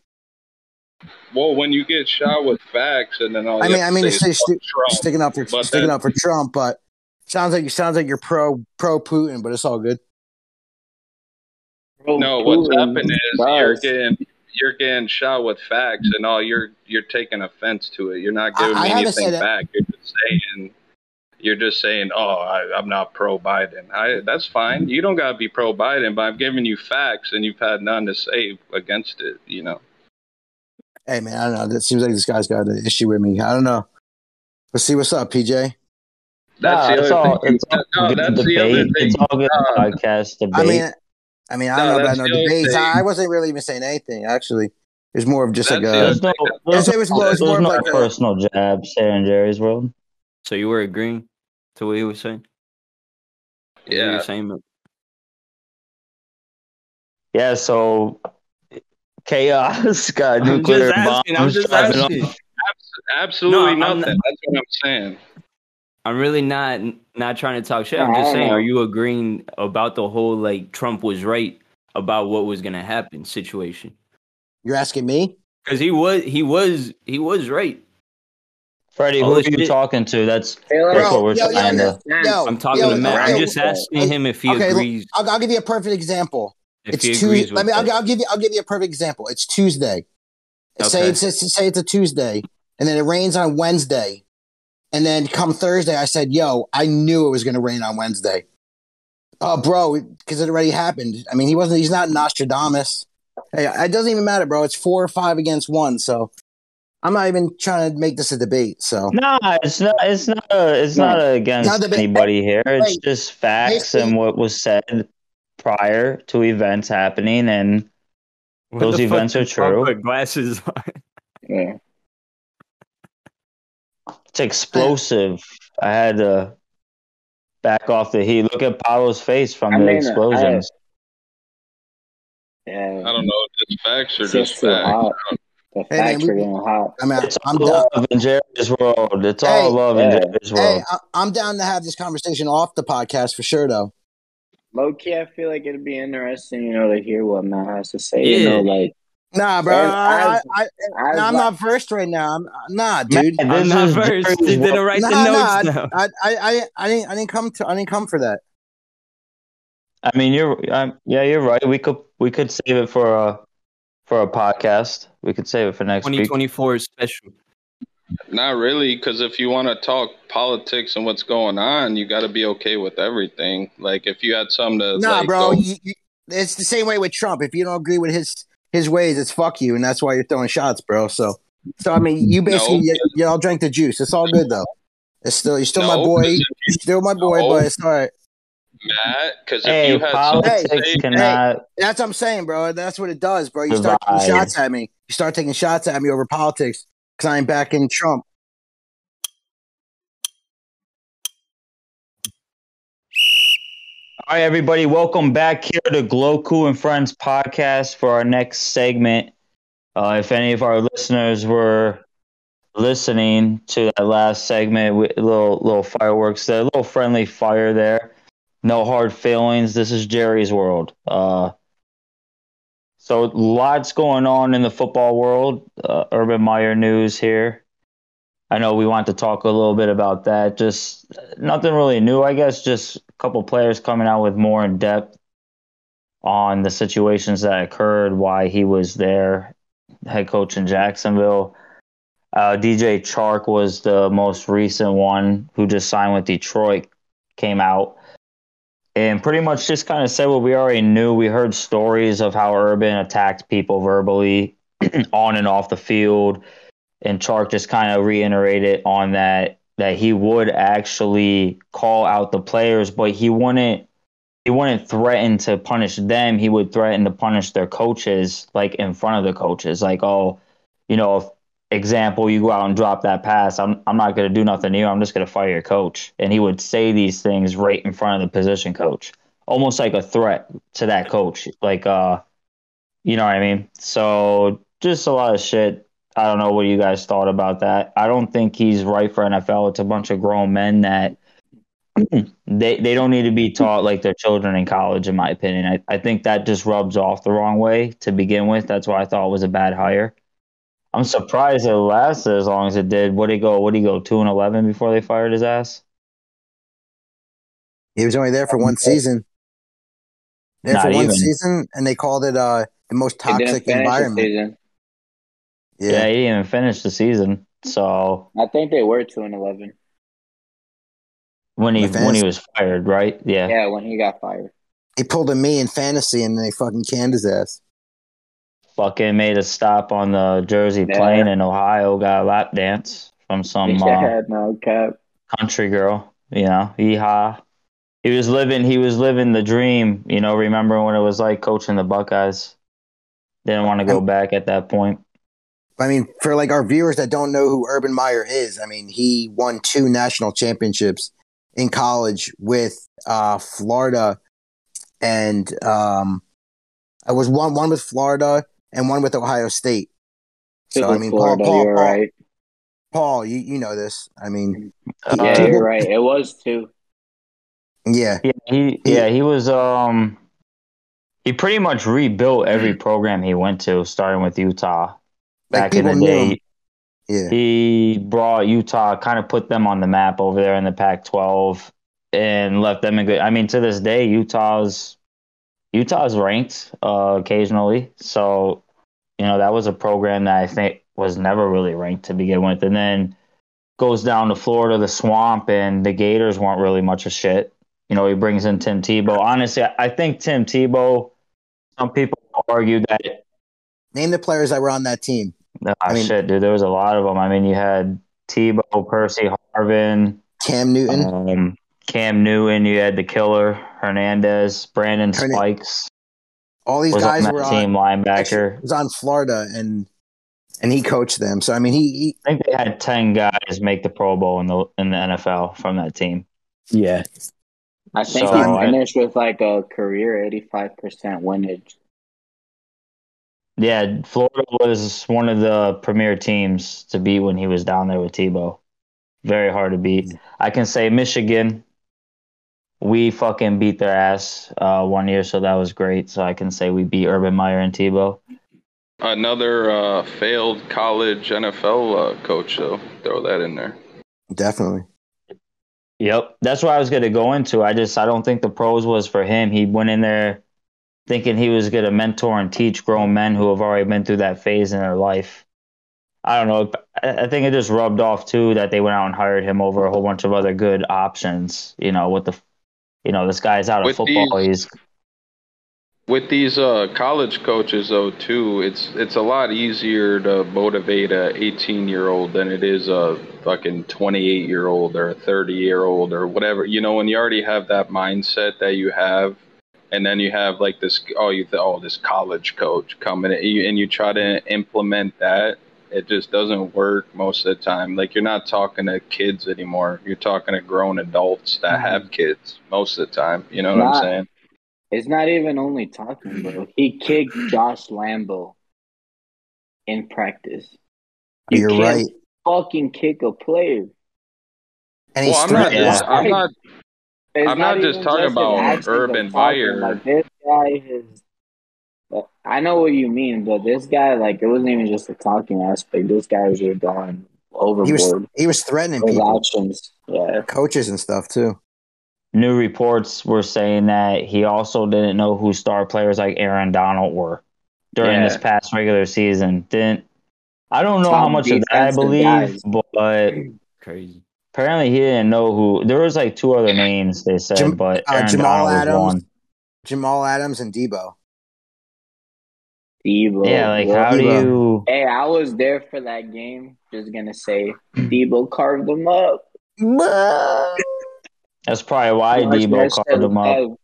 Well, when you get shot with facts, and then all
I mean, I mean,
to
it's
say
stu- sticking up for
But
sticking
then-
up for Trump, but sounds like you sounds like you're pro pro Putin, but it's all good.
Bro,
No, what's
Putin
happened is you're getting you're getting shot with facts, and all you're you're taking offense to it. You're not giving
I
me anything
said that.
back. You're just saying you're just saying, "Oh, I, I'm not pro Biden." I that's fine. You don't gotta be pro Biden, but I'm giving you facts, and you've had none to say against it. You know.
Hey man, I don't know. That seems like this guy's got an issue with me. I don't know. Let's see what's up, PJ.
That's
Nah,
the other
all,
thing.
it's all
no,
good
that's the other
debate.
thing.
It's all good
Uh,
podcast debate.
I mean, I mean, I don't
No,
know about no
the other
debates. I, I wasn't really even saying anything. Actually, it was more of just
That's
like a.
there's no, there's,
It was more-
there's
more of
no
like a-
personal jabs there in Jerry's world.
So you were agreeing to what he was saying? What you
Yeah.
were saying, but-
Yeah, so chaos got
I'm
nuclear
just asking. I'm
bombs
just asking.
Absolutely
No,
nothing.
not-
That's what I'm saying.
I'm really not not trying to talk shit. I'm just saying, are you agreeing about the whole like Trump was right about what was gonna happen situation?
You're asking me?
Because he was he was he was right.
Freddie, who are you
shit-
talking to? That's
Taylor,
that's what we're
yo, yo,
trying
yo,
to.
yo,
I'm talking
yo,
to Matt.
yo,
I'm just
yo,
asking him if he
okay, look,
agrees.
I'll, I'll give you a perfect example.
If
it's
he
Tuesday.
agrees
Let me. I'll, I'll give you. I'll give you a perfect example. It's Tuesday. Say
Okay.
it's, it's say it's a Tuesday, and then it rains on Wednesday, and then come Thursday, I said, "Yo, I knew it was going to rain on Wednesday." Oh, bro, because it already happened. I mean, he wasn't. He's not Nostradamus. Hey, it doesn't even matter, bro. It's four or five against one. So I'm not even trying to make this a debate. So
Nah, it's not. It's not. A, it's
No.
not against
Not
anybody here. It's
Hey,
just facts
basically-
and what was said prior to events happening, and
What
those events are true.
Put glasses on.
Yeah.
It's explosive. I had to back off the heat. Look at Paolo's face from
I
the
mean,
explosions.
Yeah.
I don't know. Just facts are
It's
just
just too
facts.
hot. The
Hey, man,
facts
we-
are getting hot.
I mean,
It's
I'm
all
down.
love in Jerry's world. It's
Hey,
all love in
yeah.
Jerry's
Hey,
world.
I- I'm down to have this conversation off the podcast for sure, though.
Low key, I feel like it'd be interesting, you know, to hear what Matt has to say. You know, like
Nah, bro.
And
I, I, I, I'm
like-
not first right now. I'm nah, dude.
Man,
I'm not
is
versed.
Jerry's
didn't
world.
write the notes
nah,
now.
I, I, I, I didn't, I didn't come to, I didn't come for that.
I mean, you're. Um, yeah, you're right. We could. We could save it for a for a podcast. We could save it for next week.
2024 is special.
Not really, because if you want to talk politics and what's going on, you got to be okay with everything. Like if you had something to,
Nah,
like,
bro.
go-
You, you, it's the same way with Trump. If you don't agree with his his ways, it's fuck you, and that's why you're throwing shots, bro. So, so I mean, you basically
No.
y- y'all drank the juice. It's all good though. It's still you're still my
No,
boy.
'cause if
You're still my boy,
No.
but it's all right.
Matt, because if
Hey,
you had something to
politics
say,
cannot.
That's what I'm saying, bro. That's what it does, bro. You start taking shots at me. You start taking shots at me over politics because I'm backing Trump.
All right, everybody, welcome back here to Gloku and Friends podcast for our next segment. Uh, if any of our listeners were listening to that last segment, with little little fireworks, there, a little friendly fire there. No hard feelings. This is Jerry's world. Uh, so lots going on in the football world. Uh, Urban Meyer news here. I know we want to talk a little bit about that. Just nothing really new, I guess. Just a couple players coming out with more in depth on the situations that occurred, why he was there, head coach in Jacksonville. Uh, DJ Chark was the most recent one who just signed with Detroit, came out and pretty much just kind of said what we already knew. We heard stories of how Urban attacked people verbally on and off the field and Chark just kind of reiterated on that that he would actually call out the players, but he wouldn't he wouldn't threaten to punish them. He would threaten to punish their coaches, like in front of the coaches, like oh, you know, if example you go out and drop that pass, I'm I'm not to do nothing to you. I'm just to fire your coach. And he would say these things right in front of the position coach, almost like a threat to that coach, like uh, you know what I mean. So just a lot of shit I don't know what you guys thought about that. I don't think he's right for NFL. It's a bunch of grown men that they they don't need to be taught like they're children in college, in my opinion. I, I think that just rubs off the wrong way to begin with. That's why I thought it was a bad hire. I'm surprised it lasted as long as it did. What did he go? What did he go? Two and eleven before they fired his ass.
He was only there for one season. There
Not
for one
even.
season, and they called it uh, the most toxic
finish the
environment.
Season.
Yeah.
Yeah.
he didn't even finish the season. So
I think they were two and eleven.
when he when he was fired, right? Yeah.
Yeah, when he got fired.
he pulled a me in fantasy, and they fucking canned his ass.
Fucking made a stop on the Jersey
Yeah.
plane in Ohio. Got a lap dance from some uh,
yeah, no cap.
country girl, you know, yeehaw. He was living he was living the dream, you know, remember when it was like coaching the Buckeyes. Didn't want to go back at that point.
I mean, for like our viewers that don't know who Urban Meyer is, I mean, he won two national championships in college with uh, Florida, and um, I was one one with Florida and one with Ohio State. So I mean,
Florida,
Paul, Paul,
you're
Paul,
right.
Paul, you you know this. I mean,
Uh,
Yeah,
people-
you're right. It was two.
yeah,
yeah, he yeah, he was um he pretty much rebuilt every program he went to, starting with Utah.
Like
Back in the day.
Yeah,
he brought Utah, kind of put them on the map over there in the Pac-12, and left them in good. I mean, to this day, Utah's Utah's ranked uh, occasionally. So, you know, that was a program that I think was never really ranked to begin with, and then goes down to Florida, the swamp, and the Gators weren't really much of shit. You know, he brings in Tim Tebow. Honestly, I think Tim Tebow. Some people argue that
name the players that were on that team.
Ah,
I mean-
shit, dude. There was a lot of them. I mean, you had Tebow, Percy Harvin,
Cam Newton,
um, Cam Newton. You had the killer Hernandez, Brandon
Hern-
Spikes
all these
was on
guys
that
were
team
on.
linebacker.
Was on Florida, and and he coached them. So I mean, he, he
I think they had ten guys make the Pro Bowl in the in the NFL from that team.
yeah.
I think
So,
he
I-
finished with like a career 85% winnage.
Yeah, Florida was one of the premier teams to beat when he was down there with Tebow. Very hard to beat. I can say Michigan. We fucking beat their ass uh, one year, so that was great. So I can say we beat Urban Meyer and Tebow.
another uh, failed college NFL uh, coach, though. Throw that in there.
Definitely.
Yep, that's what I was going to go into. I just I don't think the pros was for him. He went in there thinking he was going to mentor and teach grown men who have already been through that phase in their life. I don't know. I I think it just rubbed off too that they went out and hired him over a whole bunch of other good options. You know, with the, you know, this guy's out of
With
football.
these-
He's
With these uh, college coaches, though, too, it's it's a lot easier to motivate a 18 year old than it is a fucking 28 year old or a 30 year old or whatever. You know, when you already have that mindset that you have, and then you have like this, oh, you th- oh, this college coach coming, in, you- and you try to implement that, it just doesn't work most of the time. Like you're not talking to kids anymore. You're talking to grown adults that have mm-hmm. kids most of the time. You know what
Not-
I'm saying?
It's not even only talking, bro. He kicked Josh Lambo in practice. You
You're
can't
right.
fucking kick a player.
And he's
Well, I'm not. I'm not.
It's
I'm not just talking
an
about Urban fire.
Like this guy is. I know what you mean, but this guy, like, it wasn't even just the talking aspect. This guy was just going overboard.
he was he was threatening
His
people,
actions, yeah.
coaches and stuff too.
new reports were saying that he also didn't know who star players like Aaron Donald were during
Yeah.
this past regular season. Didn't I don't know
Top
how much of that I believe,
guys.
but
Crazy.
Apparently he didn't know who. There was like two other names they said,
Jam-
but
uh, Jamal
Donald was
Adams.
one.
Jamal Adams and Debo.
Debo.
Yeah, like
bro.
how do you?
Hey, I was there for that game. Just gonna say, Debo carved them up.
That's probably why
Much
Debo
better
called him up.
than-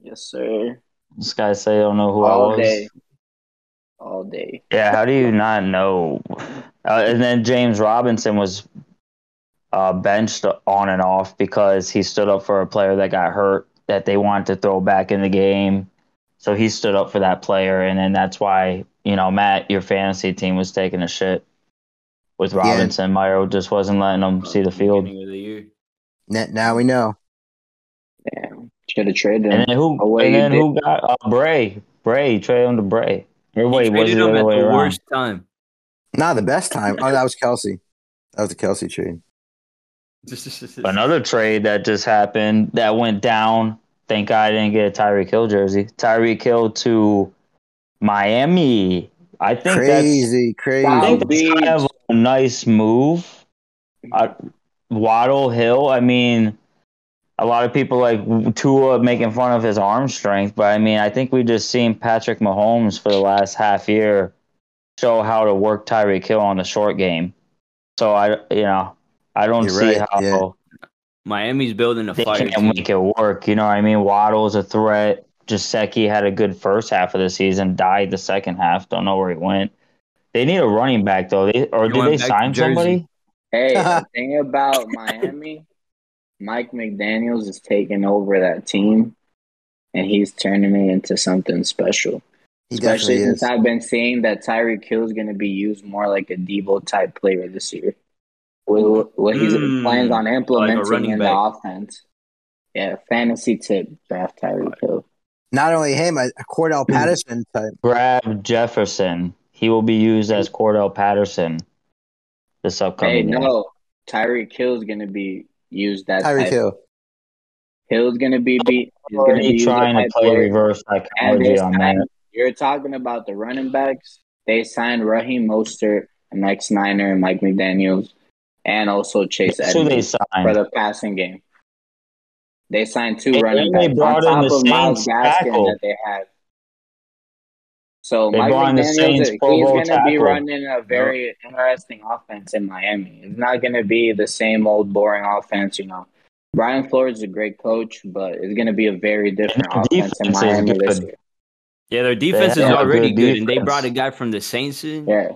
Yes, sir.
This guy say I don't know who I was.
day. All day.
Yeah, how do you not know? Uh, and then James Robinson was uh, benched on and off because he stood up for a player that got hurt that they wanted to throw back in the game. So he stood up for that player, and then that's why you know Matt, your fantasy team was taking a shit with Robinson. Meyer just wasn't letting them see the field.
The
Now we know.
Damn. Should have traded him.
And then who?
Wait,
and then who got uh, Bray? Bray traded him to Bray. Or
He
wait, was it
traded
the
him at the
around?
worst time.
Not the best time. Oh, that was Kelce. That was the Kelce trade.
Another trade that just happened that went down. Thank God I didn't get a Tyreek Hill jersey. Tyreek Hill to Miami. I think
Crazy, crazy.
I think
South
that's kind of a nice move. Uh, Waddle Hill. I mean, a lot of people like Tua making fun of his arm strength, but I mean, I think we just seen Patrick Mahomes for the last half year show how to work Tyreek Hill on the short game. So I, you know, I don't
You're
see
right,
how
yeah.
Miami's building a
they
fire
can't
team.
make it work. You know what I mean? Waddle's a threat. Gesicki had a good first half of the season, died the second half. Don't know where he went. They need a running back though. They or
He
did they sign somebody?
Hey, the thing about Miami, Mike McDaniels is taking over that team, and he's turning it into something special.
He
Especially since
is.
I've been seeing that Tyreek Hill is going to be used more like a Debo type player this year. What, what he
Mm,
plans on implementing
running
in
back.
the offense. Yeah, fantasy tip draft Tyreek Hill.
Not only him, a, a Cordarrelle Patterson type.
Grab Jefferson. He will be used as Cordarrelle Patterson this
Hey,
upcoming year.
no, Tyreek Hill is going to be used that
Tyreek. Hill.
Hill's going to be beat. He's going to be
trying to play
player.
reverse psychology on
signed,
that.
you're talking about the running backs. They signed Raheem Mostert, Max Niner, and Mike McDaniels, and also Chase
That's who they
Edmonds for the passing game. They signed two
And
running
they
backs
brought
on
in
top
the
of Miles
Saints
Gaskin
tackle.
that they had. So
They
Mike
brought in the
McDaniels, he's going to be running a very interesting offense in Miami. It's not going to be the same old boring offense, you know. Brian Flores is a great coach, but it's going to be a very different
And
offense in
defense
Miami this year.
Yeah, their defense is already
good
good, and they brought a guy from the Saints in.
Yeah.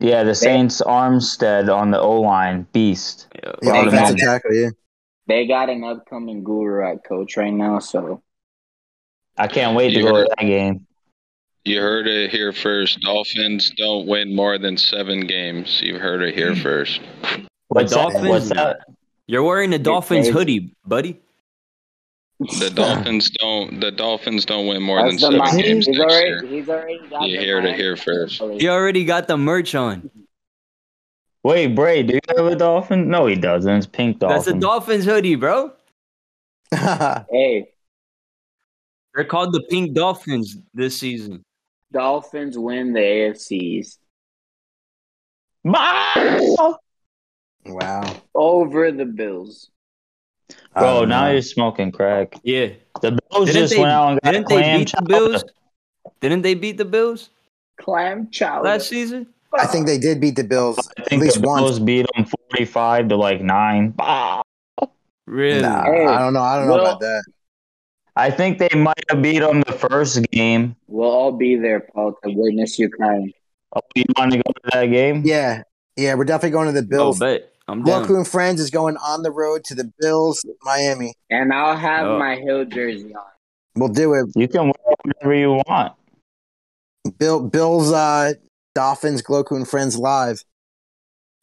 Yeah, the Saints Armstead on the O line, beast.
Yeah.
Yeah,
Brought him
defensive
in.
tackle, yeah.
They got an upcoming guru at coach right now, so
I can't wait to
You
go to that game.
You heard it here first. Dolphins don't win more than seven games. You heard it here hmm. first.
What's that?
Dolphins?
What's that?
You're wearing a Dolphins hoodie, buddy.
The Dolphins don't. The Dolphins don't win more
that's
than
the
seven
Mi-
games
he's
next
already
year.
he's already got
You
the
heard it here first.
He already got the merch on.
Wait, Bray, do you have a dolphin? No, he doesn't. It's pink dolphin.
That's a Dolphins hoodie, bro.
Hey,
They're called the Pink Dolphins this season.
Dolphins win the AFCs. East
Wow.
over the Bills.
I
Bro,
um,
now
know.
you're smoking crack.
Yeah.
The Bills
Didn't
just
they,
went out and got
didn't they
clam
beat the. Bills? Didn't they beat the Bills
Clam chowder.
last season?
I think they did beat the Bills
I
at
think
least
the
once.
Bills beat them 45 to like 9. Bah!
Really?
Nah,
Hey,
I don't know. I don't know about that.
I think they might have beat them the first game.
We'll all be there, Paul, to witness you crying.
Oh, you want to go to that game?
Yeah, yeah, we're definitely going to the
Oh,
Bills.
bet. I'm down.
Gloku and Friends is going on the road to the Bills, Miami.
And I'll have
Oh.
my Hill jersey on.
We'll do it.
You can wear whatever you want.
Bill, Bills, uh, Dolphins, Gloku and Friends live.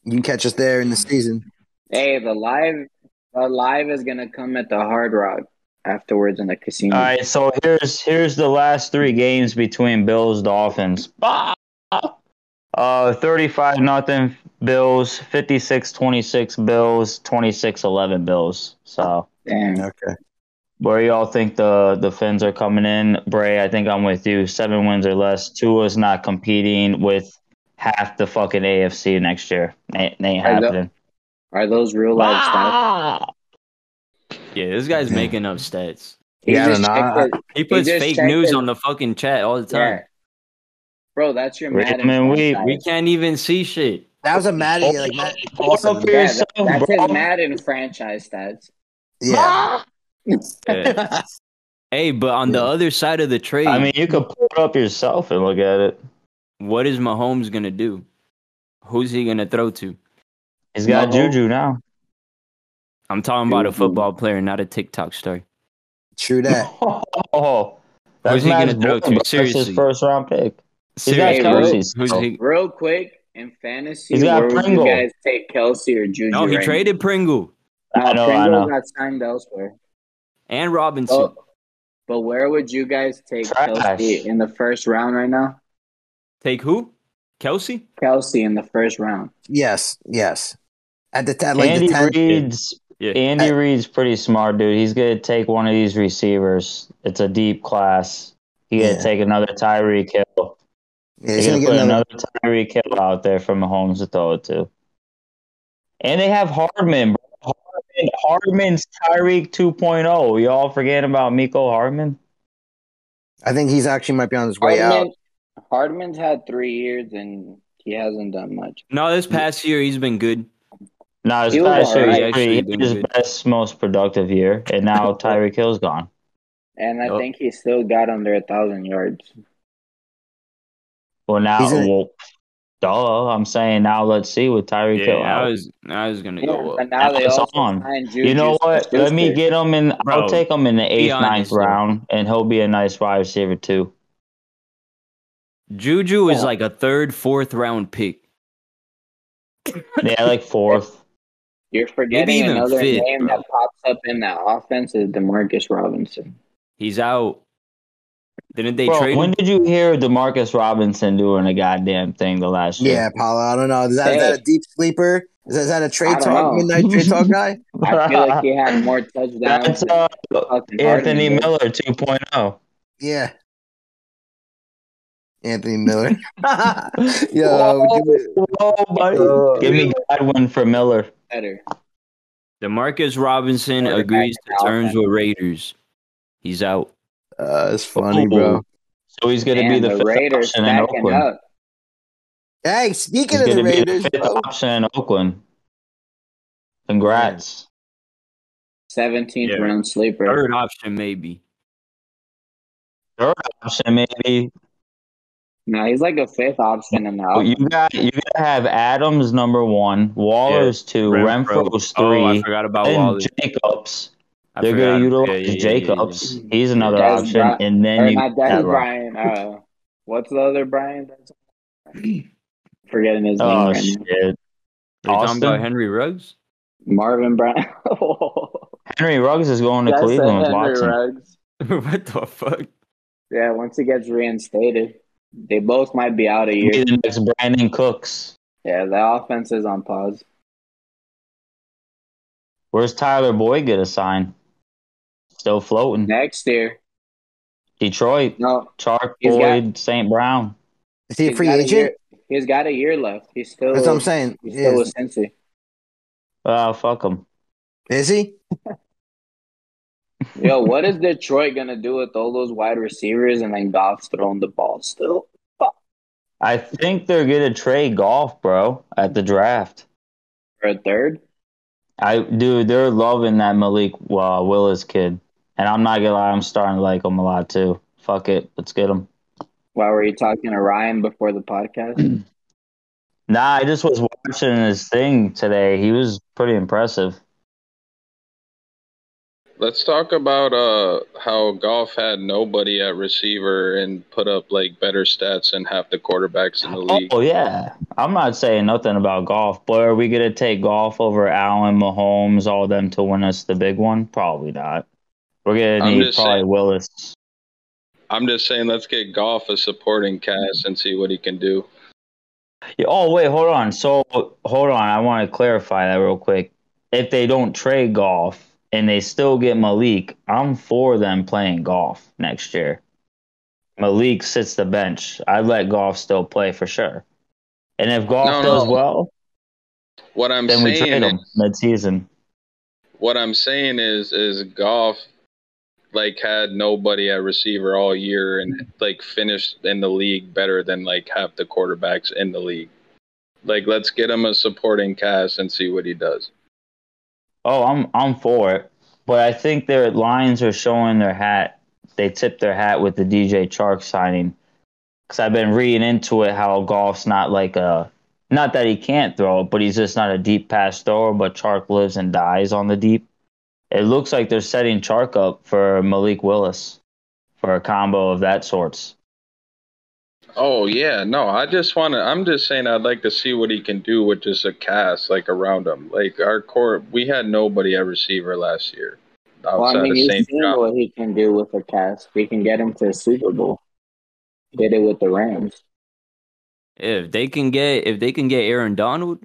You can catch us there in the season.
Hey, the live, the live is gonna come at the Hard Rock afterwards in the casino.
All right, so here's here's the last three games between Bills Dolphins. Bah! Uh 35 nothing Bills, 56-26 Bills, 26-11 Bills. So,
Damn.
Okay.
where y'all think the the Fins are coming in? Bray, I think I'm with you. 7 wins or less. Tua's not competing with half the fucking AFC next year. Ain't, ain't happening.
Are those real life stats?
Yeah, this guy's making up stats.
He
Yeah, I
just
don't know.
checked
He puts
just
fake news
it.
on the fucking chat all the
Yeah.
time.
Bro, that's your
Rhythm
Madden.
and weave.
franchise.
We can't even see shit.
That was a Maddie, oh, like Matt,
Hold
awesome.
for
Yeah,
yourself,
that- that's
bro.
his Madden franchise stats.
Yeah.
Yeah. hey, but on the other side of the trade,
I mean, you could pull it up yourself and look at it.
what is Mahomes gonna do? Who's he gonna throw to?
He's got
Mahomes.
Juju now.
I'm talking about a football player, not a TikTok star.
True that.
Oh, that's
Who's he gonna throw to?
bro. That's
Seriously.
his first round pick. He's got
Seriously,
Kelce,
who's
so-
he?
Real quick, in fantasy,
He's got
where would
Pringle.
you guys take Kelce or Juju?
No, he
right
traded Pringle
now? Uh,
I know, I
Pringle
know.
got signed elsewhere.
and Robinson.
Oh, but where would you guys take
Trash.
Kelce in the first round right now?
Take who? Kelce?
Kelce in the first round.
Yes, yes. At the at like
Andy
the 10,
Reid's
Yeah.
Andy
I-
Reid's pretty smart, dude. He's gonna take one of these receivers. It's a deep class. He gonna
Yeah.
take another Tyreek Hill.
Yeah,
He's
he's
gonna
gonna
put
get another.
another Tyreek Hill out there for Mahomes to throw it to. And they have Hardman, bro. Hardman, Hardman's Tyreek 2.0. Y'all forget about Mecole Hardman?
I think he's actually might be on his way out.
Hardman's had three years and he hasn't done much.
No, this past year he's been good.
No, his
He was
past year,
alright.
he
Actually
his
good.
best, most productive year, and now Tyreek Hill's gone.
And I
Oh.
think he still got under a thousand yards.
Well, now,
He's in-
well, duh. I'm saying now. Let's see with Tyreek Hill
Yeah, I was I was gonna
Yeah,
go up.
but now they
That's
also
on.
Juju
You know what? Let me get him in. I'll take him in the eighth,
honest,
ninth
though.
round, and he'll be a nice wide receiver too.
Juju is like a third, fourth round pick.
Yeah, like fourth.
You're forgetting
even
another
fifth,
name
bro.
that pops up in that offense is Demarcus Robinson.
He's out. Didn't they
Bro,
trade
when
him?
did you hear Demarcus Robinson doing a goddamn thing the last year?
Yeah, Paulo. I don't know. Is that, is that a deep sleeper? Is that, is that a trade
don't
talk,
know.
midnight trade talk guy?
I feel like he had more touchdowns.
That's
than
uh, Anthony
Hardman did.
Miller oh. 2.0.
Yeah. Anthony Miller. Yo, would you-
Oh, buddy.
Uh,
Give me Godwin for Miller.
better.
Demarcus Robinson
Quarterback
agrees to terms
offense.
with Raiders. He's out.
Uh, it's funny, bro.
So he's going to be the,
the
fifth
Raiders
option in Oakland.
up.
Hey, speaking
He's
of the
going to be the
Raiders,
fifth
bro,
option in Oakland. Congrats.
17th
Yeah.
round sleeper.
Third option, maybe.
Third option, maybe.
No, he's like a fifth option in the
But you got you got to have Adams number one, Waller's two,
Renfrow.
Renfrow's
Oh, I
three,
forgot about
and
Waller.
Jacobs.
I
They're going to utilize
Yeah, yeah, yeah, yeah,
Jacobs. He's another
Des
option,
Bry-
and then you
not
got
Des
Brian.
Uh, what's the other Brian? Forgetting his name
Oh
right now.
shit!
Are you talking
Austin?
about Henry Ruggs?
Marvin Bryant.
Henry Ruggs is going to
That's
Cleveland with
Henry
Watson.
Ruggs.
what the fuck?
Yeah, once he gets reinstated, they both might be out of
here.
year.
the next Brandin Cooks.
Yeah, the offense is on pause.
Where's Tyler Boyd get a sign? Still floating.
Next year,
Detroit,
No,
Chark
He's
Boyd, St. Brown.
Is he a free agent?
year- he's got a year left. He's still.
That's what I'm saying.
He's still
Is,
with Cincy.
Oh, fuck him.
is he?
Yo, what is Detroit gonna do with all those wide receivers and then Goff's throwing the ball still?
I think they're gonna trade Goff, bro, at the draft.
For a third?
I dude, they're loving that Malik uh, Willis kid, and I'm not gonna lie, I'm starting to like him a lot too. Fuck it, let's get him.
Why were you talking to Ryan before the podcast?
Nah, I just was watching his thing today. He was pretty impressive.
Let's talk about uh how Goff had nobody at receiver and put up like better stats than half the quarterbacks in the league.
Oh yeah, I'm not saying nothing about Goff, but are we gonna take Goff over Allen, Mahomes, all them to win us the big one? Probably not. We're gonna
I'm
need probably
saying.
Willis.
I'm just saying, let's get Goff a supporting cast and see what he can do.
Yeah, oh wait, hold on. So hold on, I want to clarify that real quick. If they don't trade Goff and they still get Malik, I'm for them playing Goff next year. Malik sits the bench. I'd let Goff still play for sure. And if Goff
No,
does
no.
well,
What I'm
then we
saying
trade him
is,
mid-season.
what I'm saying is, is Goff like had nobody at receiver all year and like finished in the league better than like half the quarterbacks in the league. Like, let's get him a supporting cast and see what he does.
Oh, I'm I'm for it. But I think their lines are showing their hat. They tipped their hat with the DJ Chark signing. Because I've been reading into it how Goff's not like a. Not that he can't throw but he's just not a deep pass thrower. But Chark lives and dies on the deep. It looks like they're setting Chark up for Malik Willis for a combo of that sorts.
Oh yeah, no, I just want to. I'm just saying, I'd like to see what he can do with just a cast like around him. Like our core, we had nobody at receiver last year
Well, I mean,
of
you've seen
John.
what he can do with a cast. We can get him to the Super Bowl. Did it with the Rams.
If they can get if they can get Aaron Donald,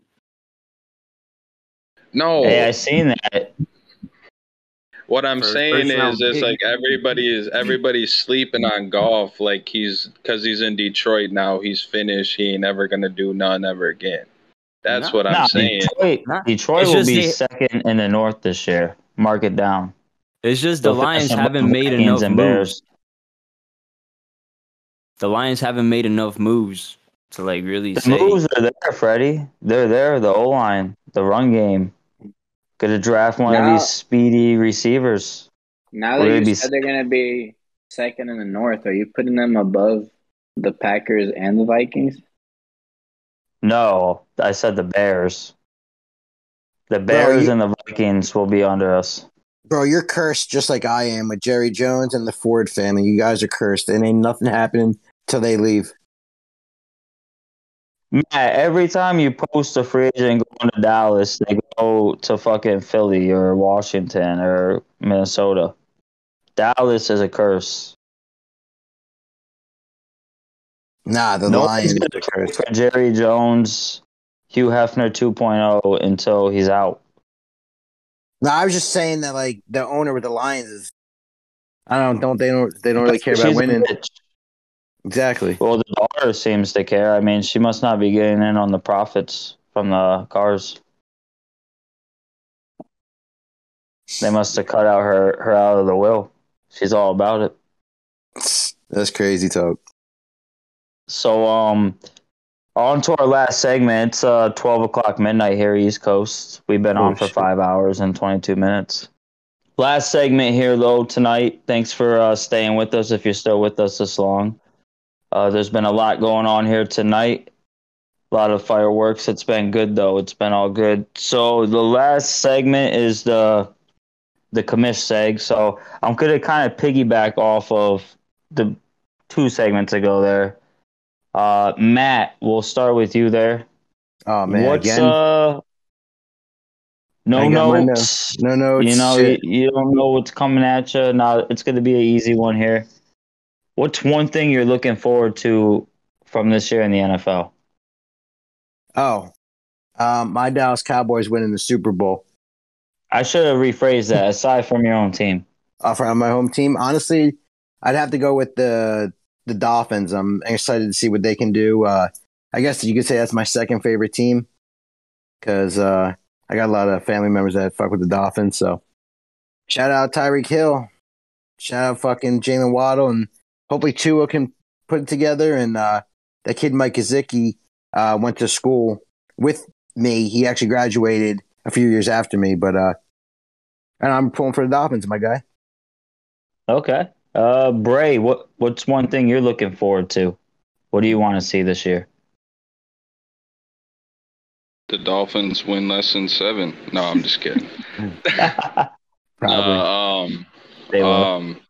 No,
Hey, I seen that.
What I'm
For
saying
first round
is, it's like everybody is everybody's sleeping on Goff. Like he's because he's in Detroit now. He's finished. He ain't ever gonna do none ever again. That's
No.
what I'm saying.
Detroit,
Nah,
Detroit will be
the-
second in the North this year. Mark it down.
it's just the
They'll
Lions haven't made
Vikings
enough
and
moves.
Bears.
The Lions haven't made enough moves to like really
The
say.
moves are there, Freddie. They're there. The O line, the run game. Gonna draft one
Now-
of these speedy receivers.
Now that
they
you
be-
said they're going to be second in the North, are you putting them above the Packers and the Vikings?
No, I said the Bears. The Bears
you-
and the Vikings will be under us.
Bro, you're cursed just like I am with Jerry Jones and the Ford family. You guys are cursed. And ain't nothing happening till they leave.
Matt, every time you post a free agent going to Dallas, they go to fucking Philly or Washington or Minnesota. Dallas is a curse.
Nah, the
Nobody's
Lions
gonna
are
trade
cursed.
for Jerry Jones, Hugh Hefner 2.0 until he's out.
No, I was just saying that like the owner with the Lions is I don't don't they don't they don't really care about winning. Exactly.
Well, the daughter seems to care. I mean, she must not be getting in on the profits from the cars. They must have cut out her, her out of the will. She's all about it.
That's crazy talk.
So, um, on to our last segment. It's uh, 12 o'clock midnight here, East Coast. We've been
Oh,
on for
shit.
five hours and 22 minutes. Last segment here, though, tonight. Thanks for uh, staying with us if you're still with us this long. Uh, there's been a lot going on here tonight. A lot of fireworks. It's been good, though. It's been all good. So, the last segment is the the commish seg. So, I'm going to kind of piggyback off of the two segments ago there. Uh, Matt, we'll start with you there.
Oh man,
What's
again.
uh? No
I got my
notes.
no no
you know, you, you don't know what's coming at you. Now it's going to be an easy one here. What's one thing you're looking forward to from this year in the NFL?
Oh. Um, my Dallas Cowboys winning the Super Bowl.
I should have rephrased that. Aside from your own team,
Uh, for my home team, honestly, I'd have to go with the the Dolphins. I'm excited to see what they can do. Uh, I guess you could say that's my second favorite team because uh, I got a lot of family members that fuck with the Dolphins. So shout out Tyreek Hill, shout out fucking Jaylen Waddle, and hopefully Tua can put it together. And uh, that kid Mike Gesicki uh, went to school with me. He actually graduated a few years after me, but uh, and I'm pulling for the Dolphins, my guy.
Okay. Uh, Bray, what what's one thing you're looking forward to? What do you want to see this year?
The Dolphins win less than seven. No, I'm just kidding.
Probably.
Uh, um,
They will.
um,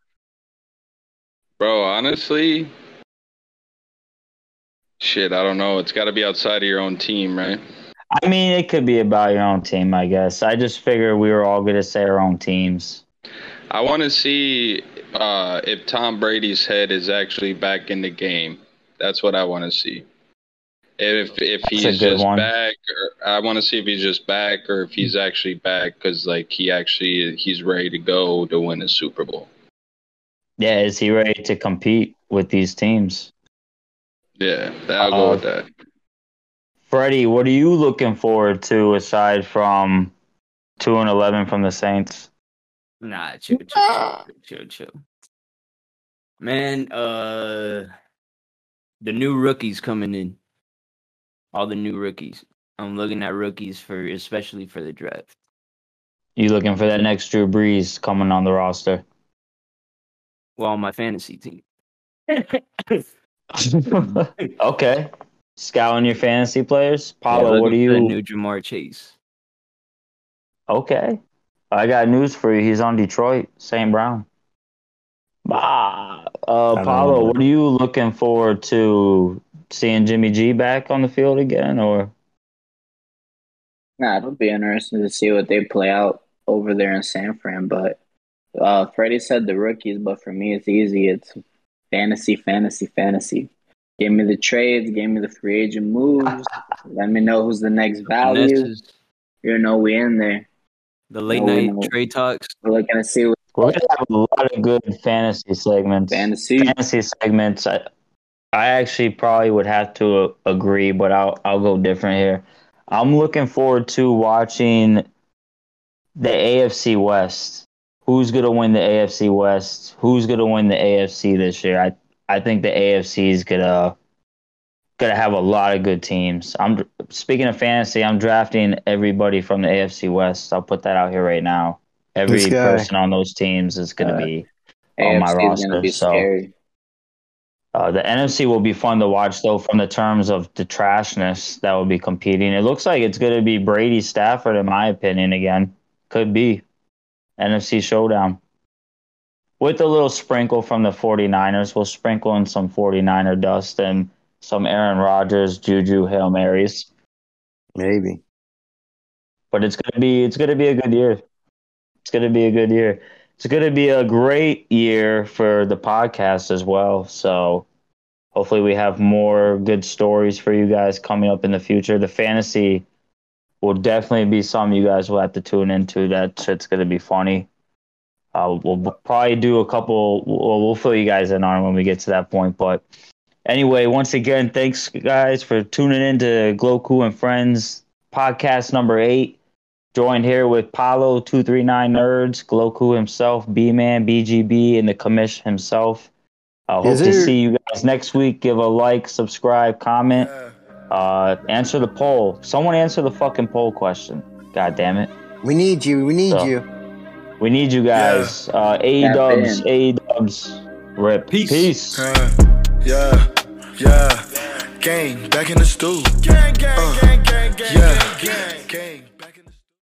bro, honestly, shit, I don't know. It's got to be outside of your own team, right?
I mean, it could be about your own team, I guess. I just figure we were all going to say our own teams.
I want to see uh, if Tom Brady's head is actually back in the game. That's what I want to see. If if
That's
he's just
one.
back, or I want to see if he's just back or if he's actually back because like he actually he's ready to go to win a Super Bowl.
Yeah, is he ready to compete with these teams?
Yeah, I'll go
Uh,
with that.
Freddie, what are you looking forward to aside from two and eleven from the Saints?
Nah, chill, chill, chill, chill, chill. Man, uh, the new rookies coming in. All the new rookies. I'm looking at rookies for, especially for the draft.
You looking for that next Drew Brees coming on the roster?
Well, my fantasy team.
okay. Scouting your fantasy players? Paulo,
Yeah,
what do
looking for the
you
New Ja'Marr Chase.
Okay. I got news for you. He's on Detroit, St. Brown. Bah. Uh, Paulo, what are you looking forward to? Seeing Jimmy G back on the field again, or
Nah, it'll be interesting to see what they play out over there in San Fran. But uh, Freddie said the rookies, but for me, it's easy. It's fantasy, fantasy, fantasy. Give me the trades, give me the free agent moves. Let me know who's the next value.
Finesses,
You know, we in there.
the late
we
night
know.
trade talks.
We're looking to see what
we're gonna have a lot of good fantasy segments.
fantasy.
Fantasy segments. I, I actually probably would have to agree, but I'll I'll go different here. I'm looking forward to watching the AFC West. Who's gonna win the AFC West? Who's gonna win the AFC this year? I I think the AFC is gonna gonna have a lot of good teams. I'm speaking of fantasy. I'm drafting everybody from the AFC West. I'll put that out here right now. Every person on those teams is gonna
Uh,
be on my
AFC is
roster,
gonna be
so-
scary.
uh, the NFC will be fun to watch, though, from the terms of the trashness that will be competing. It looks like it's going to be Brady Stafford, in my opinion, again. Could be. NFC showdown. With a little sprinkle from the 49ers. We'll sprinkle in some 49er dust and some Aaron Rodgers, Juju, Hail Marys.
Maybe.
But it's gonna be it's gonna be a good year. It's gonna be a good year. It's gonna be a great year for the podcast as well. So hopefully we have more good stories for you guys coming up in the future. The fantasy will definitely be something you guys will have to tune into. That shit's gonna be funny. Uh, we'll probably do a couple. We'll, we'll fill you guys in on when we get to that point. But anyway, once again, thanks guys for tuning in to Gloku and Friends podcast number eight. Joined here with Paulo two three nine nerds, Gloku himself, B Man, BGB, and the commish himself. I hope
Yes,
to see you guys next week. Give a like, subscribe, comment, uh, answer the poll. Someone answer the fucking poll question. God damn it.
We need you. We need
So-
you.
We need you guys. Uh, A dubs. A dubs. Rip.
Peace.
Peace.
Uh, yeah, yeah. Gang, back in the stool. Gang, gang, gang, gang, gang, yeah. gang, gang.